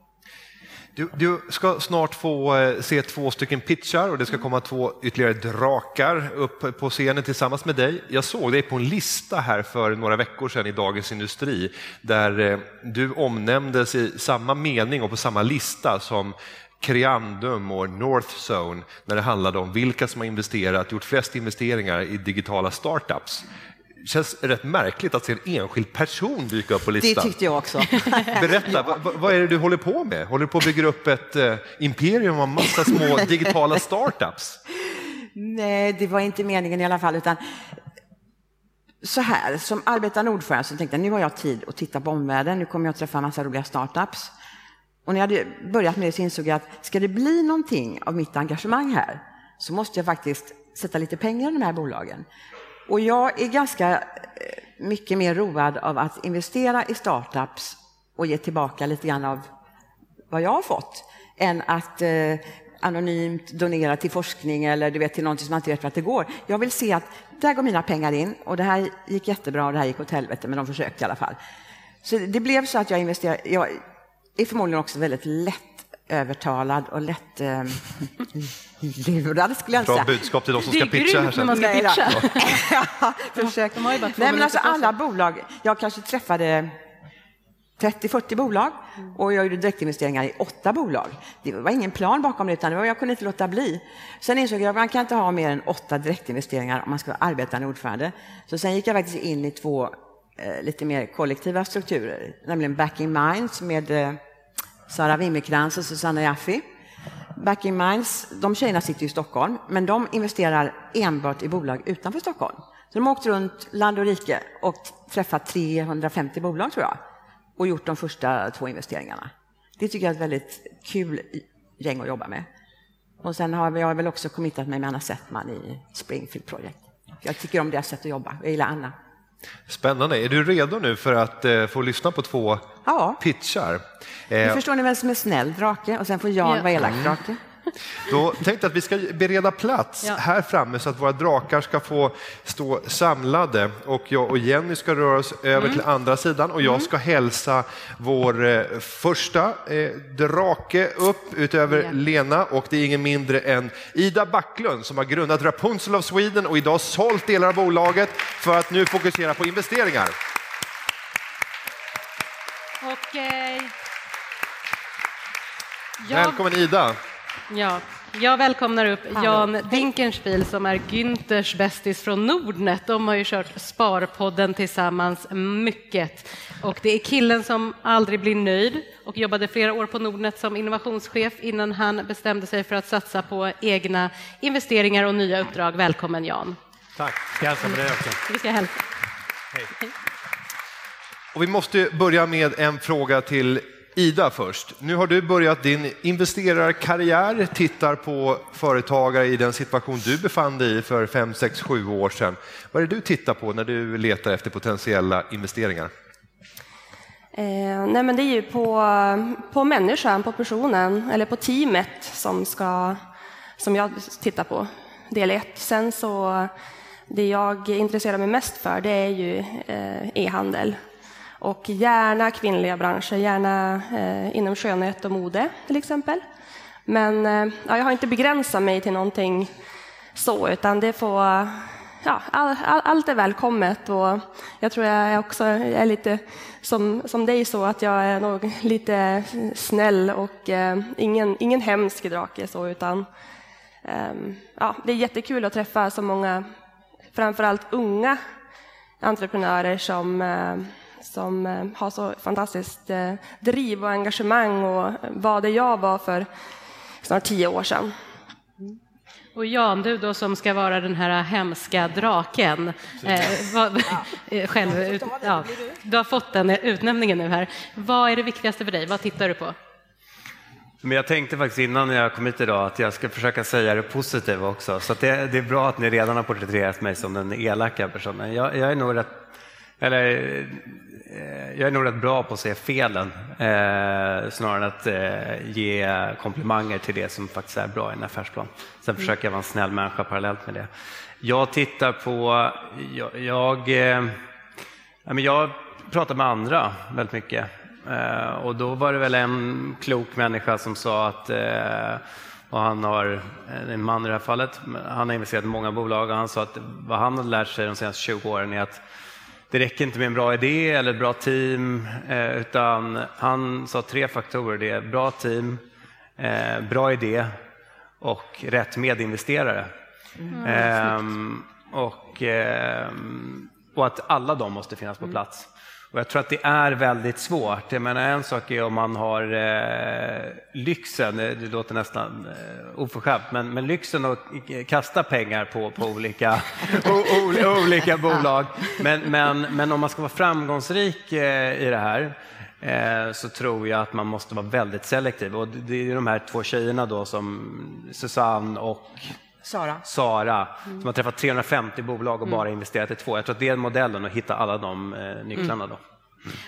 Du, du, ska snart få eh, se två stycken pitchar och det ska komma två ytterligare drakar upp på scenen tillsammans med dig. Jag såg dig på en lista här för några veckor sedan i Dagens Industri där eh, du omnämndes i samma mening och på samma lista som Creandum och Northzone när det handlade om vilka som har investerat, gjort flest investeringar i digitala startups. Det känns rätt märkligt att se en enskild person dyka upp på listan. Det tyckte jag också. <laughs> Berätta, ja. vad, vad, är det du håller på med? Håller du på att bygga upp ett eh, imperium av massa små <laughs> digitala startups? Nej, det var inte meningen i alla fall, utan så här, som arbetande ordförande så tänkte jag nu har jag tid att titta på omvärlden, nu kommer jag att träffa en massa roliga startups. Och när jag hade börjat med det så insåg jag att ska det bli någonting av mitt engagemang här så måste jag faktiskt sätta lite pengar i de här bolagen. Och jag är ganska eh, mycket mer road av att investera i startups och ge tillbaka lite grann av vad jag har fått än att eh, anonymt donera till forskning eller du vet, till någonting som man inte vet vart det går. Jag vill se att där går mina pengar in och det här gick jättebra och det här gick åt helvete, men de försökte i alla fall. Så det blev så att jag investerade. Jag, är förmodligen också väldigt lätt övertalad och lätt eh, lurad skulle jag säga. Bra budskap till de som ska pitcha här sen. man ska pitcha. ja, <laughs> försök. Nej, men alltså alla bolag, jag kanske träffade 30-40 bolag och jag gjorde direktinvesteringar i åtta bolag. Det var ingen plan bakom det, utan det var, jag kunde inte låta bli. Sen insåg jag att man kan inte ha mer än åtta direktinvesteringar om man ska vara arbetande ordförande. Så sen gick jag faktiskt in i två eh, lite mer kollektiva strukturer, nämligen Backing Minds med eh, Sara Wimmercrantz och Susanna Jaffi. Backing Minds, de tjejerna sitter i Stockholm, men de investerar enbart i bolag utanför Stockholm. Så de har åkt runt land och rike och träffat 350 bolag, tror jag, och gjort de första två investeringarna. Det tycker jag är ett väldigt kul gäng att jobba med. Och sen har jag väl också committat mig med Anna Settman i Springfield Project. Jag tycker om deras sätt att jobba. Jag gillar Anna. Spännande. Är du redo nu för att eh, få lyssna på två ja. pitchar? Nu eh, förstår ni vem som är snäll drake och sen får Jan ja. vara elak drake. Då tänkte jag att vi ska bereda plats ja. här framme så att våra drakar ska få stå samlade och jag och Jenny ska röra oss över mm. till andra sidan och jag mm. ska hälsa vår eh, första eh, drake upp utöver ja. Lena och det är ingen mindre än Ida Backlund som har grundat Rapunzel of Sweden och idag sålt delar av bolaget för att nu fokusera på investeringar. Och, eh, jag... Välkommen Ida! Ja, jag välkomnar upp Jan Dinkenspiel som är Günthers bästis från Nordnet. De har ju kört Sparpodden tillsammans mycket. Och det är killen som aldrig blir nöjd och jobbade flera år på Nordnet som innovationschef innan han bestämde sig för att satsa på egna investeringar och nya uppdrag. Välkommen Jan. Tack, ska jag hälsa på dig också. Vi ska hälsa. Hej. Och vi måste börja med en fråga till Ida först. Nu har du börjat din investerarkarriär, tittar på företagare i den situation du befann dig i för fem, sex, sju år sedan. Vad är det du tittar på när du letar efter potentiella investeringar? Eh, nej men det är ju på, på människan, på personen eller på teamet som, ska, som jag tittar på, del ett. Sen så, det jag intresserar mig mest för det är ju eh, e-handel. Och gärna kvinnliga branscher, gärna eh, inom skönhet och mode till exempel. Men eh, ja, jag har inte begränsat mig till någonting så, utan det får ja, all, all, allt är välkommet och jag tror jag också är lite som, som dig så att jag är nog lite snäll och eh, ingen, ingen hemsk drake så utan eh, ja, det är jättekul att träffa så många, framförallt unga entreprenörer som, eh, som eh, har så fantastiskt eh, driv och engagemang och vad det jag var för snart tio år sedan. Och Jan, du då som ska vara den här hemska draken, eh, vad, ja. <laughs> själv, ut, ja, du har fått den utnämningen nu här. Vad är det viktigaste för dig? Vad tittar du på? Men jag tänkte faktiskt innan jag kom hit idag att jag ska försöka säga det positiva också. Så det, det, är bra att ni redan har porträtterat mig som den elaka personen. Jag, jag är nog rätt, eller Eh, jag är nog rätt bra på att se felen eh, snarare än att eh, ge komplimanger till det som faktiskt är bra i en affärsplan. Sen mm. försöker jag vara en snäll människa parallellt med det. Jag tittar på, jag, jag, eh, jag pratar med andra väldigt mycket eh, och då var det väl en klok människa som sa att eh, och han har, en man i det här fallet, han har investerat i många bolag och han sa att vad han har lärt sig de senaste 20 åren är att det räcker inte med en bra idé eller ett bra team, eh, utan han sa tre faktorer. Det är bra team, eh, bra idé och rätt medinvesterare. Mm. Ehm, och, ehm, och att alla de måste finnas på mm. plats. Och jag tror att det är väldigt svårt. Jag menar, en sak är om man har eh, lyxen, det låter nästan eh, oförskämt, men, men lyxen att kasta pengar på, på olika, <laughs> o, o, olika bolag. Men, men, men om man ska vara framgångsrik eh, i det här eh, så tror jag att man måste vara väldigt selektiv. Och det är de här två tjejerna då som Susanne och Sara. Sara, mm. som har träffat 350 bolag och bara investerat i två. Jag tror att det är modellen att hitta alla de eh, nycklarna. Då.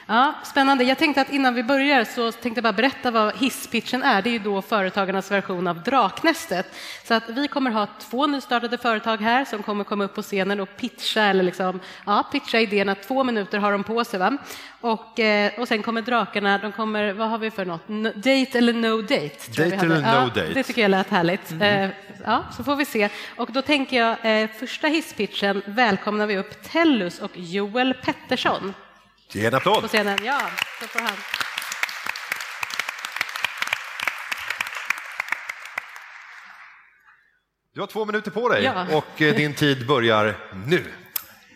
Ja, spännande. Jag tänkte att innan vi börjar så tänkte jag bara berätta vad hisspitchen är. Det är ju då företagarnas version av Draknästet. Så att vi kommer ha två nystartade företag här som kommer komma upp på scenen och pitcha, eller liksom, ja, pitcha idéerna. Två minuter har de på sig. Va? Och, eh, och sen kommer drakarna, de kommer, vad har vi för något? No, date eller no date? Date eller no ja, date. Det tycker jag lät härligt. Mm. Ja, så får vi se. Och då tänker jag, eh, första hisspitchen välkomnar vi upp Tellus och Joel Pettersson. Ge en applåd. På scenen. Ja, så får han. Du har två minuter på dig ja. och eh, din tid börjar nu.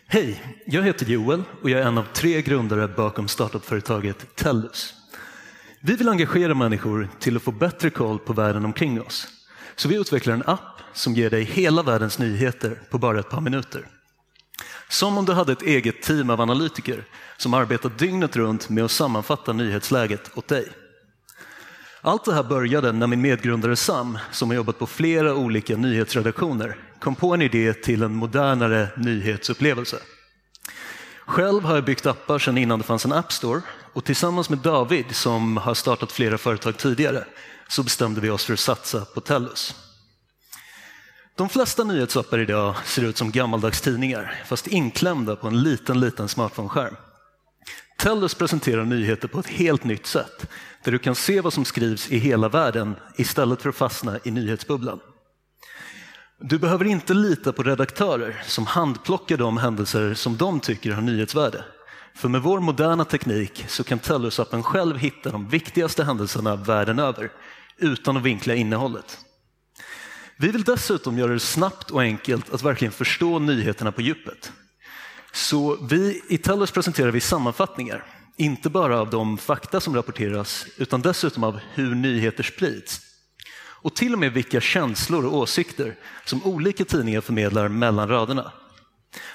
Hej, jag heter Joel och jag är en av tre grundare bakom startupföretaget Tellus. Vi vill engagera människor till att få bättre koll på världen omkring oss. Så vi utvecklar en app som ger dig hela världens nyheter på bara ett par minuter. Som om du hade ett eget team av analytiker som arbetar dygnet runt med att sammanfatta nyhetsläget åt dig. Allt det här började när min medgrundare Sam, som har jobbat på flera olika nyhetsredaktioner, kom på en idé till en modernare nyhetsupplevelse. Själv har jag byggt appar sedan innan det fanns en App Store och tillsammans med David, som har startat flera företag tidigare, så bestämde vi oss för att satsa på Tellus. De flesta nyhetsappar idag ser ut som gammaldags tidningar, fast inklämda på en liten, liten smartphone-skärm. Tellus presenterar nyheter på ett helt nytt sätt, där du kan se vad som skrivs i hela världen istället för att fastna i nyhetsbubblan. Du behöver inte lita på redaktörer som handplockar de händelser som de tycker har nyhetsvärde. För med vår moderna teknik så kan Tellus-appen själv hitta de viktigaste händelserna världen över utan att vinkla innehållet. Vi vill dessutom göra det snabbt och enkelt att verkligen förstå nyheterna på djupet. Så vi, i Tellus presenterar vi sammanfattningar, inte bara av de fakta som rapporteras utan dessutom av hur nyheter sprids. Och till och med vilka känslor och åsikter som olika tidningar förmedlar mellan raderna.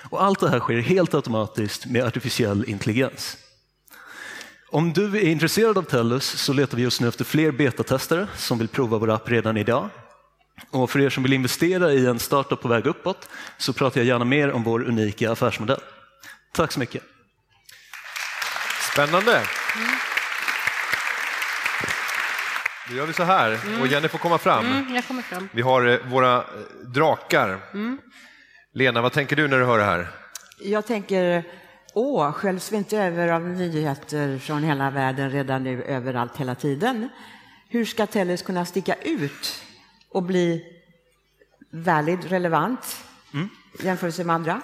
Och allt det här sker helt automatiskt med artificiell intelligens. Om du är intresserad av Tellus så letar vi just nu efter fler betatestare som vill prova vår app redan idag. Och för er som vill investera i en startup på väg uppåt så pratar jag gärna mer om vår unika affärsmodell. Tack så mycket. Spännande. Då gör vi så här och Jenny får komma fram. Mm, jag kommer fram. Vi har eh, våra eh, drakar. Lena, vad tänker du när du hör det här? Jag tänker, åh, sköljs vi inte över av nyheter från hela världen redan nu, överallt, hela tiden? Hur ska Tellus kunna sticka ut och bli valid, relevant, jämfört med andra?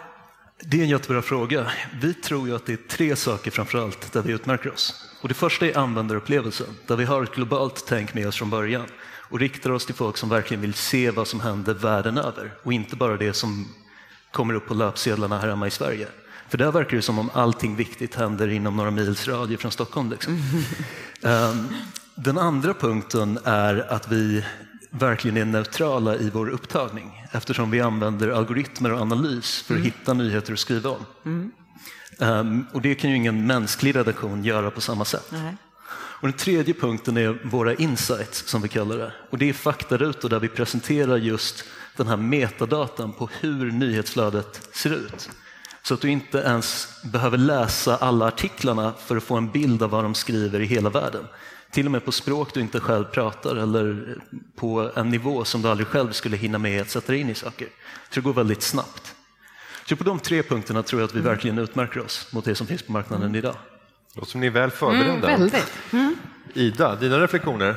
Det är en jättebra fråga. Vi tror ju att det är tre saker framför allt där vi utmärker oss. Och det första är användarupplevelsen, där vi har ett globalt tänk med oss från början och riktar oss till folk som verkligen vill se vad som händer världen över och inte bara det som kommer upp på löpsedlarna här hemma i Sverige. För där verkar det som om allting viktigt händer inom några mils radie från Stockholm. Liksom. <laughs> Ehm, Den andra punkten är att vi verkligen är neutrala i vår upptagning eftersom vi använder algoritmer och analys för att hitta nyheter att skriva om. Ehm, och det kan ju ingen mänsklig redaktion göra på samma sätt. Nej. Och den tredje punkten är våra insights som vi kallar det. Och det är faktarutor där vi presenterar just den här metadatan på hur nyhetsflödet ser ut. Så att du inte ens behöver läsa alla artiklarna för att få en bild av vad de skriver i hela världen. Till och med på språk du inte själv pratar eller på en nivå som du aldrig själv skulle hinna med att sätta dig in i saker. Så det går väldigt snabbt. Så på de tre punkterna tror jag att vi verkligen utmärker oss mot det som finns på marknaden idag. Låter som ni är väl förberedda. Mm, väldigt. Ida, dina reflektioner?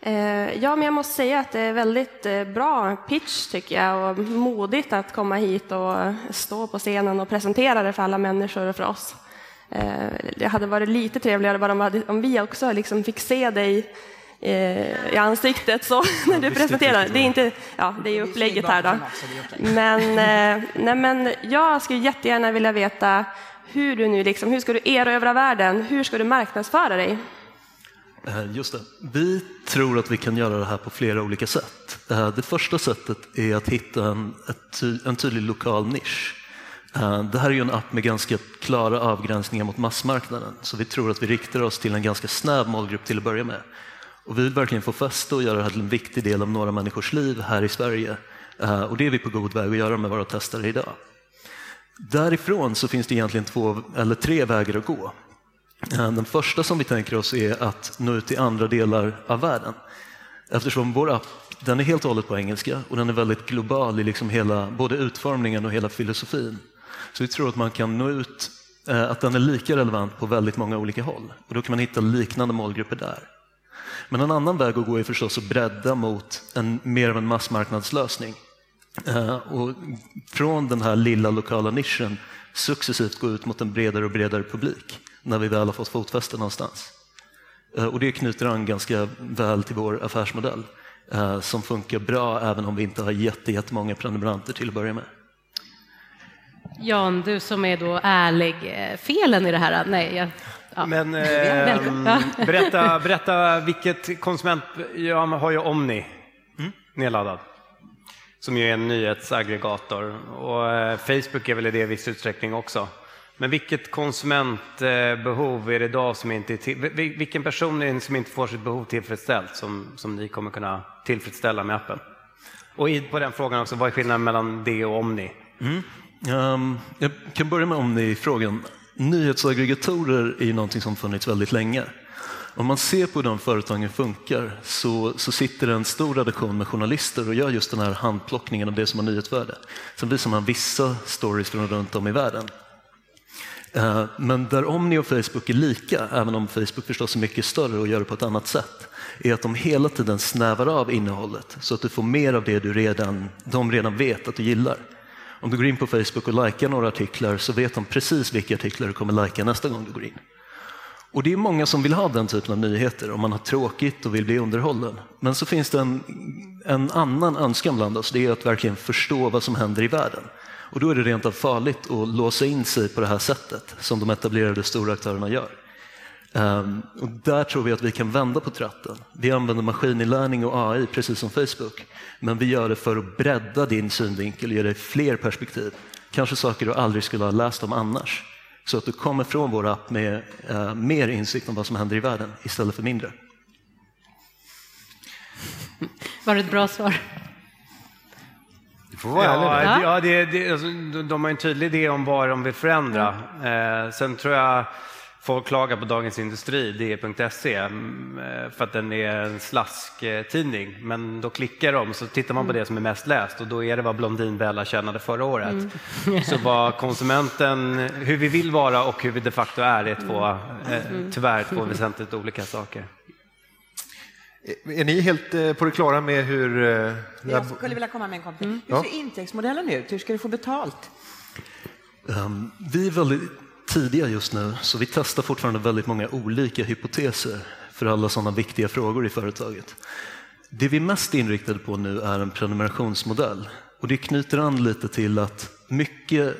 Eh, ja, men jag måste säga att det är väldigt eh, bra pitch tycker jag och modigt att komma hit och stå på scenen och presentera det för alla människor och för oss. Eh, Det hade varit lite trevligare bara om, vi också liksom fick se dig eh, i ansiktet så <laughs> när du presenterar. Det är inte, ja, det är ju upplägget här då. Men, <laughs> eh, nej, men jag skulle jättegärna vilja veta hur du nu liksom, hur ska du erövra världen? Hur ska du marknadsföra dig? Just det. Vi tror att vi kan göra det här på flera olika sätt. Det första sättet är att hitta en, en tydlig lokal nisch. Eh, det här är ju en app med ganska klara avgränsningar mot massmarknaden, så vi tror att vi riktar oss till en ganska snäv målgrupp till att börja med. Och vi vill verkligen få fäste och göra det här till en viktig del av några människors liv här i Sverige. Eh, och det är vi på god väg att göra med våra testare idag. Därifrån så finns det egentligen två eller tre vägar att gå. Eh, den första som vi tänker oss är att nå ut till andra delar av världen. Eftersom vår app den är helt och hållet på engelska och den är väldigt global i liksom hela, både utformningen och hela filosofin. Så vi tror att man kan nå ut, eh, att den är lika relevant på väldigt många olika håll. Och då kan man hitta liknande målgrupper där. Men en annan väg att gå är förstås att bredda mot en, mer av en massmarknadslösning. Eh, och från den här lilla lokala nischen successivt gå ut mot en bredare och bredare publik när vi väl har fått fotfäste någonstans. Eh, och det knyter an ganska väl till vår affärsmodell som funkar bra även om vi inte har jätte- jättemånga prenumeranter till att börja med. Jan, du som är då ärlig, eh, felen i det här? Nej, jag, ja. Men <laughs> eh, <laughs> berätta, berätta vilket konsument... Jag har ju Omni nedladdad, som ju är en nyhetsaggregator. Och eh, Facebook är väl i det i viss utsträckning också. Men vilket konsumentbehov är det idag som inte är till, vil- Vilken person är det som inte får sitt behov tillfredsställt som, som ni kommer kunna tillfredsställa med appen? Och i, på den frågan också, vad är skillnaden mellan det och Omni? Um, Ehm, jag kan börja med Omni-frågan. Nyhetsaggregatorer är ju någonting som funnits väldigt länge. Om man ser på hur de företagen funkar så, så sitter en stor redaktion med journalister och gör just den här handplockningen av det som har nyhetsvärde. Sen visar man vissa stories från runt om i världen. Ehm, men där Omni och Facebook är lika, även om Facebook förstås är mycket större och gör det på ett annat sätt, är att de hela tiden snävar av innehållet så att du får mer av det du redan, de redan vet att du gillar. Om du går in på Facebook och likar några artiklar så vet de precis vilka artiklar du kommer lika nästa gång du går in. Och det är många som vill ha den typen av nyheter om man har tråkigt och vill bli underhållen. Men så finns det en, en annan önskan bland oss, det är att verkligen förstå vad som händer i världen. Och då är det rent av farligt att låsa in sig på det här sättet som de etablerade stora aktörerna gör. Ehm, och där tror vi att vi kan vända på tratten. Vi använder maskininlärning och AI precis som Facebook, men vi gör det för att bredda din synvinkel och ge dig fler perspektiv. Kanske saker du aldrig skulle ha läst om annars. Så att du kommer från vår app med eh, mer insikt om vad som händer i världen istället för mindre. Var det ett bra svar? Nu. Ja, ja det, det, alltså, de- de har en tydlig idé om vad de vill förändra. Eh, sen tror jag folk klagar på Dagens Industri, DE.se, mm, eh, för att den är en slasktidning. Men då klickar de så tittar man på det som är mest läst och då är det vad Blondin Bella tjänade förra året. <laughs> Så vad konsumenten, hur vi vill vara och hur vi de facto är, är två, eh, tyvärr två <laughs> väsentligt olika saker. Är ni helt eh, på det klara med hur... eh, Jag skulle vilja komma med en komplettering. Hur ser intäktsmodellen ut? Hur ska du få betalt? Um, vi är väldigt tidiga just nu, så vi testar fortfarande väldigt många olika hypoteser för alla sådana viktiga frågor i företaget. Det vi är mest inriktade på nu är en prenumerationsmodell och det knyter an lite till att mycket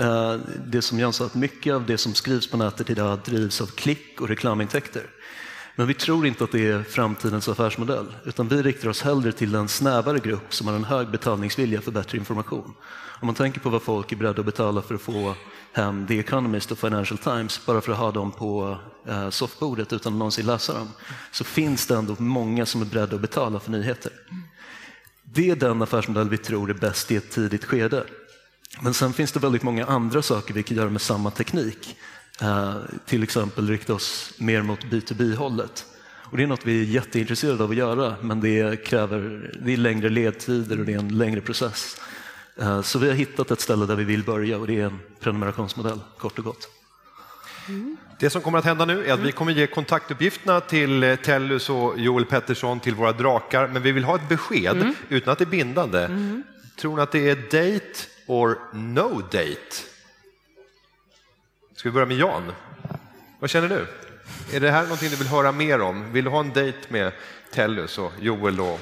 eh, det som Jan sa, att mycket av det som skrivs på nätet idag drivs av klick och reklamintäkter. Men vi tror inte att det är framtidens affärsmodell, utan vi riktar oss hellre till en snävare grupp som har en hög betalningsvilja för bättre information. Om man tänker på vad folk är beredda att betala för att få hem The Economist och Financial Times bara för att ha dem på eh, soffbordet utan att någonsin läsa dem, så finns det ändå många som är beredda att betala för nyheter. Det är den affärsmodell vi tror är bäst i ett tidigt skede. Men sen finns det väldigt många andra saker vi kan göra med samma teknik. Eh, till exempel rikta oss mer mot B2B-hållet. Och det är något vi är jätteintresserade av att göra, men det kräver det är längre ledtider och det är en längre process. Eh, så vi har hittat ett ställe där vi vill börja och det är en prenumerationsmodell, kort och gott. Det som kommer att hända nu är att vi kommer ge kontaktuppgifterna till eh, Tellus och Joel Pettersson till våra drakar, men vi vill ha ett besked utan att det är bindande. Tror ni att det är date or no date? Ska vi börja med Jan? Vad känner du? Är det här någonting du vill höra mer om? Vill du ha en dejt med Tellus och Joel och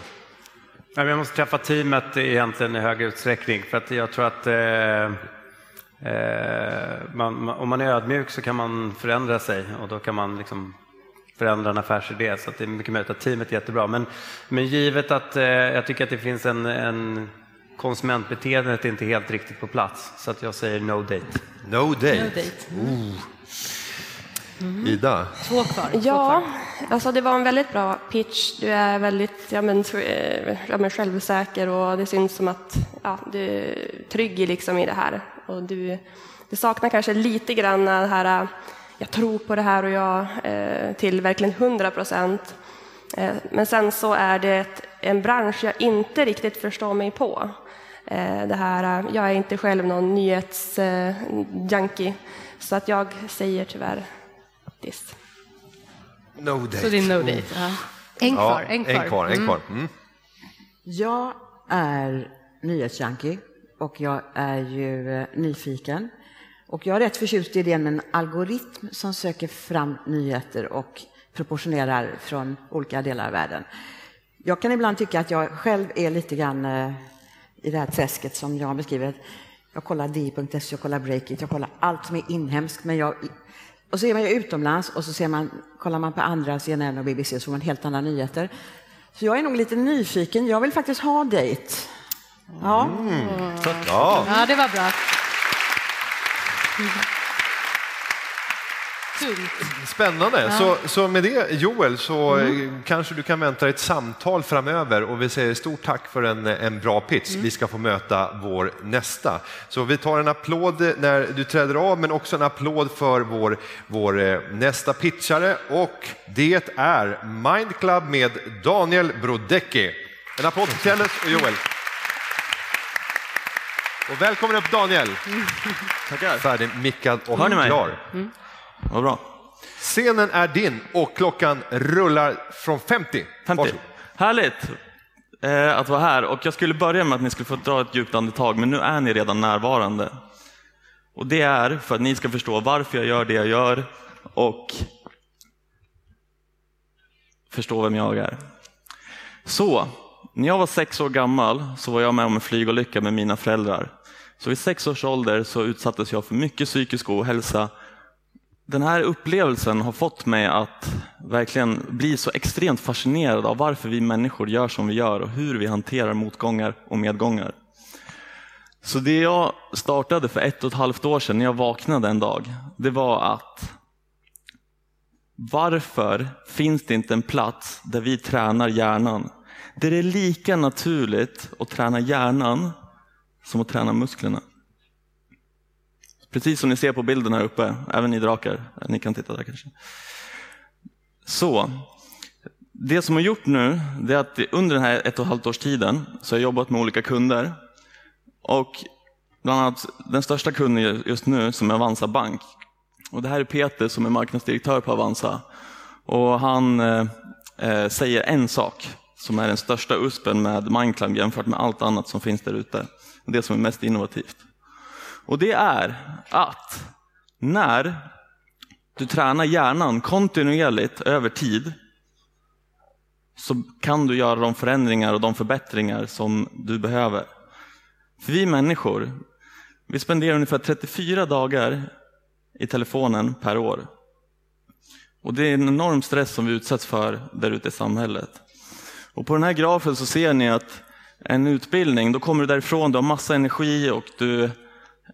Jag måste träffa teamet egentligen i högre utsträckning för att jag tror att eh, eh, man, om man är ödmjuk så kan man förändra sig och då kan man liksom förändra en affärsidé. Så att det är mycket möjligt att teamet är jättebra. Men, men givet att eh, jag tycker att det finns en, en konsumentbeteendet är inte helt riktigt på plats så att jag säger no date. no date? No date. Ida? Två kvar. två Ja, kvar. alltså det var en väldigt bra pitch. Du är väldigt ja, men, ja, men självsäker och det syns som att ja, du är trygg i, liksom, i det här. Och du, du saknar kanske lite grann det här, jag tror på det här och jag eh, till verkligen 100 procent. Eh, men sen så är det en bransch jag inte riktigt förstår mig på. Eh, det här, jag är inte själv någon nyhetsjunkie, så att jag säger tyvärr this. No date. Så det är no date. Ja. En Ja, kvar. En kvar. En kvar, en kvar. Mm. Jag är nyhetsjunkie och jag är ju eh, nyfiken. Och jag är rätt förtjust i idén med en algoritm som söker fram nyheter och proportionerar från olika delar av världen. Jag kan ibland tycka att jag själv är lite grann eh, i det här träsket som jag beskriver. Jag kollar di.se, jag kollar Breakit, jag kollar allt som är inhemskt. Men jag, och så är man ju utomlands och så ser man, kollar man på andra CNN och BBC så får man helt andra nyheter. Så jag är nog lite nyfiken. Jag vill faktiskt ha dejt. Ja. Ja, Ja, det var bra. Spännande. Så, så med det Joel så eh, kanske du kan vänta ett samtal framöver och vi säger stort tack för en, en bra pitch. Vi ska få möta vår nästa. Så vi tar en applåd när du träder av men också en applåd för vår, vår eh, nästa pitchare och det är Mind Club med Daniel Brodecki. En applåd till Tellus och Joel. Och välkommen upp Daniel. Tackar. Färdig mickad och klar. Vad bra. Scenen är din och klockan rullar från 50. 50. Varsågod. Härligt eh, att vara här. Och jag skulle börja med att ni skulle få dra ett djupt andetag, men nu är ni redan närvarande. Och det är för att ni ska förstå varför jag gör det jag gör och förstå vem jag är. Så, när jag var sex år gammal så var jag med om en flygolycka med mina föräldrar. Så vid sex års ålder så utsattes jag för mycket psykisk ohälsa den här upplevelsen har fått mig att verkligen bli så extremt fascinerad av varför vi människor gör som vi gör och hur vi hanterar motgångar och medgångar. Så det jag startade för ett och ett halvt år sedan när jag vaknade en dag, det var att varför finns det inte en plats där vi tränar hjärnan? Där det är lika naturligt att träna hjärnan som att träna musklerna. Precis som ni ser på bilden här uppe, även ni drakar. Ni kan titta där kanske. Så, det som har gjort nu, det är att under den här ett och ett halvt års tiden så har jag jobbat med olika kunder. Och bland annat den största kunden just nu som är Avanza Bank. Och det här är Peter som är marknadsdirektör på Avanza. Och han eh, eh säger en sak som är den största USPen med Mindclimb jämfört med allt annat som finns där ute. Det som är mest innovativt. Och det är att när du tränar hjärnan kontinuerligt över tid så kan du göra de förändringar och de förbättringar som du behöver. För vi människor, vi spenderar ungefär 34 dagar i telefonen per år. Och det är en enorm stress som vi utsätts för där ute i samhället. Och på den här grafen så ser ni att en utbildning, då kommer du därifrån, du har massa energi och du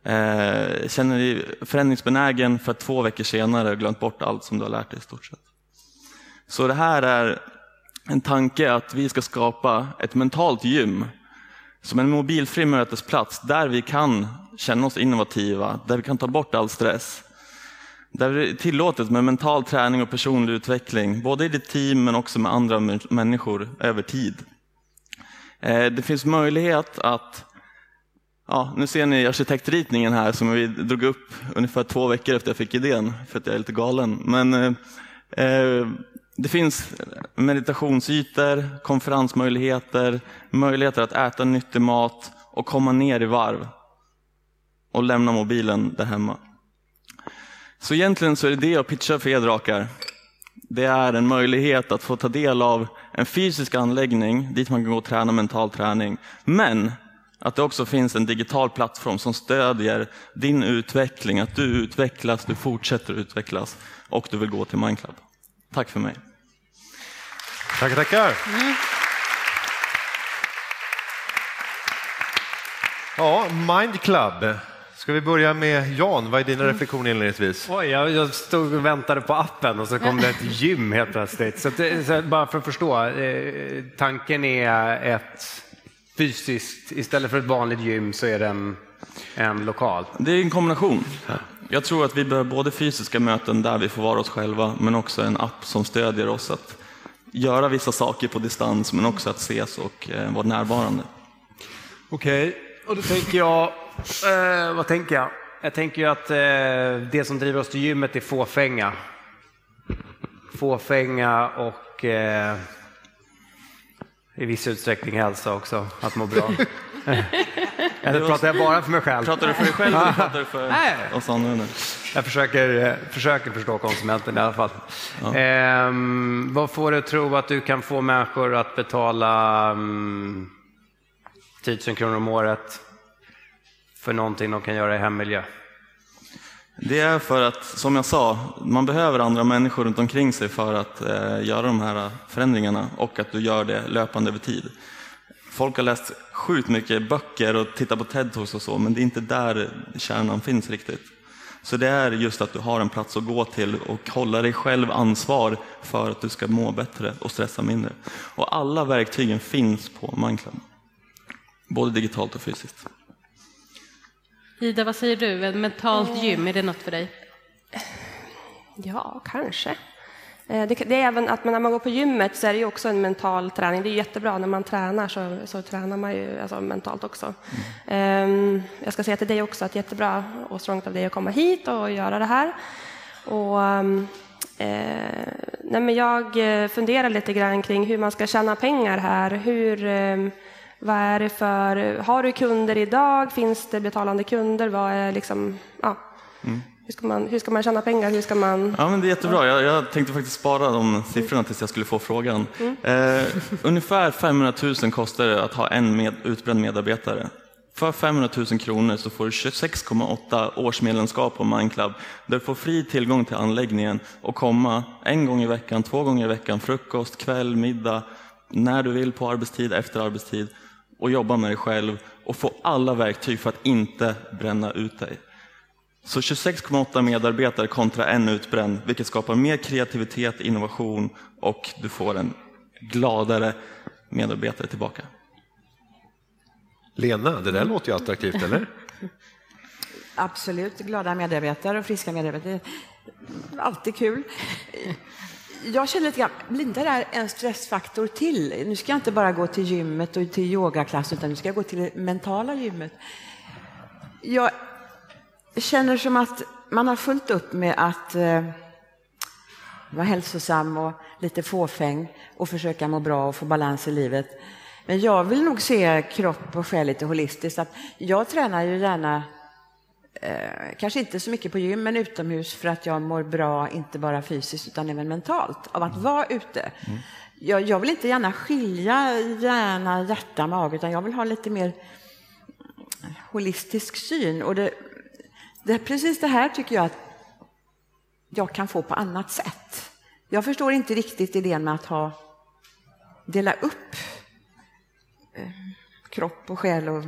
eh, känner dig förändringsbenägen för att två veckor senare glömt bort allt som du har lärt dig i stort sett. Så det här är en tanke att vi ska skapa ett mentalt gym som en mobilfri mötesplats där vi kan känna oss innovativa, där vi kan ta bort all stress. Där det är tillåtet med mental träning och personlig utveckling, både i ditt team men också med andra människor över tid. Eh, det finns möjlighet att, ja, nu ser ni arkitektritningen här som vi drog upp ungefär två veckor efter jag fick idén, för att jag är lite galen. Men eh, eh, det finns meditationsytor, konferensmöjligheter, möjligheter att äta nyttig mat och komma ner i varv och lämna mobilen där hemma. Så egentligen så är det det jag pitchar för er drakar. Det är en möjlighet att få ta del av en fysisk anläggning dit man kan gå och träna mental träning. Men att det också finns en digital plattform som stödjer din utveckling, att du utvecklas, du fortsätter utvecklas och du vill gå till Mindclub. Tack för mig. Tackar, tackar. Mm. Ja, Mind Club. Ska vi börja med Jan? Vad är dina reflektioner inledningsvis? Oj, jag, jag stod och väntade på appen och så kom det ett gym helt plötsligt. Så, så bara för att förstå, eh, tanken är ett fysiskt, istället för ett vanligt gym så är det en, en lokal? Det är en kombination. Jag tror att vi behöver både fysiska möten där vi får vara oss själva, men också en app som stödjer oss att göra vissa saker på distans, men också att ses och eh, vara närvarande. Okej, okay. och då tänker jag, eh, vad tänker jag? Jag tänker ju att eh, det som driver oss till gymmet är fåfänga. Fåfänga och eh, i viss utsträckning hälsa också, att må bra. <laughs> Eller pratar jag bara för mig själv? Pratar du för dig själv eller pratar du för <laughs> oss andra? Jag försöker, eh, försöker förstå konsumenten i alla fall. Ja. Ehm, vad får du tro att du kan få människor att betala um, 10 000 kronor om året för någonting de kan göra i hemmiljö? Det är för att, som jag sa, man behöver andra människor runt omkring sig för att eh, göra de här förändringarna och att du gör det löpande över tid. Folk har läst sjukt mycket böcker och tittat på TED-talks och så, men det är inte där kärnan finns riktigt. Så det är just att du har en plats att gå till och hålla dig själv ansvar för att du ska må bättre och stressa mindre. Och alla verktygen finns på Mindclub, både digitalt och fysiskt. Ida, vad säger du? Ett mentalt gym, är det något för dig? Ja, kanske. Eh, det, det, är även att när man går på gymmet så är det ju också en mental träning. Det är jättebra när man tränar så, så tränar man ju alltså, mentalt också. Mm. Jag ska säga till dig också att det är jättebra och strångt av dig att komma hit och göra det här. Och, eh, nej men jag eh, funderar lite grann kring hur man ska tjäna pengar här. Hur, eh, vad är det för, har du kunder idag? Finns det betalande kunder? Vad är liksom, ja. Mm. Hur ska, man, hur ska man tjäna pengar? Hur ska man... Ja, men det är jättebra. Jag, jag tänkte faktiskt spara de siffrorna tills jag skulle få frågan. Mm. Eh, ungefär 500 000 kostar det att ha en med, utbränd medarbetare. För 500 000 kronor så får du 26,8 årsmedlemskap på Mindclub där du får fri tillgång till anläggningen och komma en gång i veckan, två gånger i veckan, frukost, kväll, middag, när du vill på arbetstid, efter arbetstid och jobba med dig själv och få alla verktyg för att inte bränna ut dig. Så 26,8 medarbetare kontra en utbränd, vilket skapar mer kreativitet, innovation och du får en gladare medarbetare tillbaka. Lena, det där låter ju attraktivt, eller? <laughs> Absolut, glada medarbetare och friska medarbetare. Alltid kul. Jag känner lite grann, blir inte det här en stressfaktor till? Nu ska jag inte bara gå till gymmet och till yogaklass, utan nu ska jag gå till det mentala gymmet. Jag känner som att man har fullt upp med att eh, vara hälsosam och lite fåfäng och försöka må bra och få balans i livet. Men jag vill nog se kropp och själ lite holistiskt. Att jag tränar ju gärna, eh, kanske inte så mycket på gym, men utomhus för att jag mår bra, inte bara fysiskt utan även mentalt, av att vara ute. Mm. Jag, jag, vill inte gärna skilja hjärna, hjärta, mage, utan jag vill ha lite mer holistisk syn. Och det, det, precis det här tycker jag att jag kan få på annat sätt. Jag förstår inte riktigt idén med att ha, dela upp eh, kropp och själ och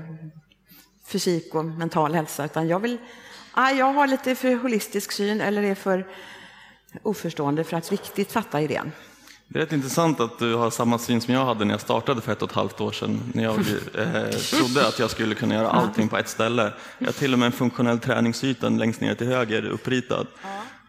fysik och mental hälsa, utan jag vill, ah, jag har lite för holistisk syn eller är för oförstående för att riktigt fatta idén. Det är rätt intressant att du har samma syn som jag hade när jag startade för ett och ett halvt år sedan. När jag <laughs> eh, trodde att jag skulle kunna göra allting på ett ställe. Jag har till och med en funktionell träningsyta längst ner till höger uppritad.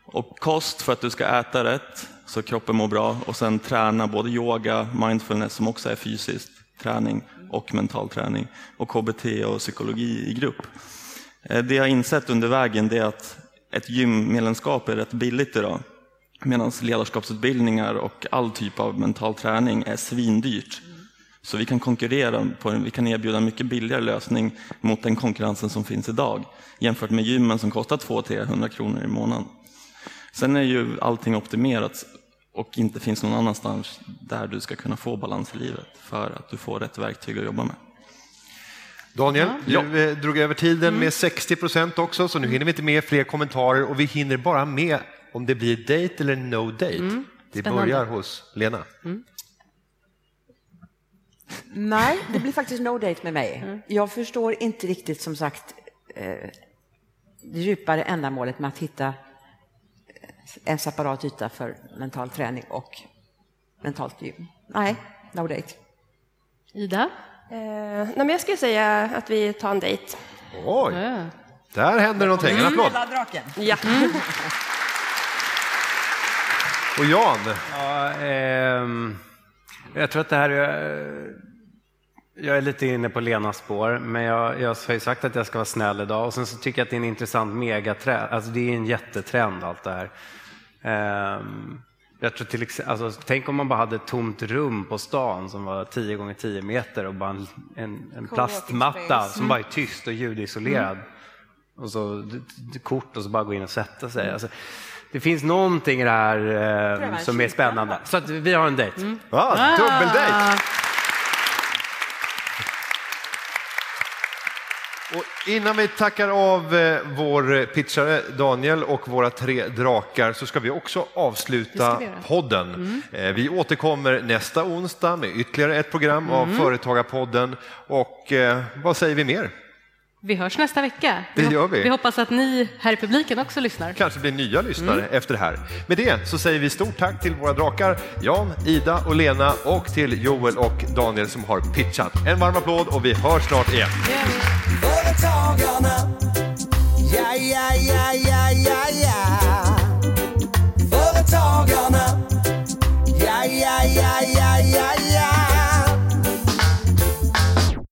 Och kost för att du ska äta rätt så kroppen mår bra och sen träna både yoga, mindfulness som också är fysiskt träning och mental träning och KBT och psykologi i grupp. Eh, det jag har insett under vägen är att ett gymmedlemskap är rätt billigt idag. Medan ledarskapsutbildningar och all typ av mental träning är svindyrt. Så vi kan konkurrera, på, vi kan erbjuda en mycket billigare lösning mot den konkurrensen som finns idag. Jämfört med gymmen som kostar 200-300 kronor i månaden. Sen är ju allting optimerat och inte finns någon annanstans där du ska kunna få balans i livet för att du får rätt verktyg att jobba med. Daniel, ja. du eh, drog över tiden mm. med 60 procent också, så nu hinner vi inte med fler kommentarer och vi hinner bara med om det blir date eller no date. Mm. Det börjar hos Lena. Mm. <laughs> Nej, det blir faktiskt no date med mig. Mm. Jag förstår inte riktigt, som sagt, eh, det djupare ändamålet med att hitta en separat yta för mental träning och mentalt gym. Nej, no date. Ida? Eh, nej, men jag skulle säga att vi tar en dejt. Oj, där händer någonting. En applåd. Ja. <laughs> Och Jan? Ja, eh, jag tror att det här är... Jag är lite inne på Lenas spår, men jag, jag har ju sagt att jag ska vara snäll idag. Och sen så tycker jag att det är en intressant megatrend. Alltså det är en jättetrend allt det här. Eh, jag tror till exempel, alltså, tänk om man bara hade ett tomt rum på stan som var 10 gånger 10 meter och bara en, en, en plastmatta som bara är tyst och ljudisolerad. Mm. Och så kort och så bara gå in och sätta sig. Alltså, det finns någonting i det här eh, som är spännande. Så att vi har en dejt. Mm. Ah, dubbeldejt! Och innan vi tackar av eh, vår pitchare Daniel och våra tre drakar så ska vi också avsluta vi podden. Mm. Eh, vi återkommer nästa onsdag med ytterligare ett program mm. av Företagarpodden. Och eh, vad säger vi mer? Vi hörs nästa vecka. Det gör vi. Vi hoppas att ni här i publiken också lyssnar. Kanske blir nya lyssnare mm. efter det här. Med det så säger vi stort tack till våra drakar Jan, Ida och Lena och till Joel och Daniel som har pitchat. En varm applåd och vi hörs snart igen. Företagarna, ja, ja, ja, ja, ja, ja. Företagarna, ja, ja, ja, ja.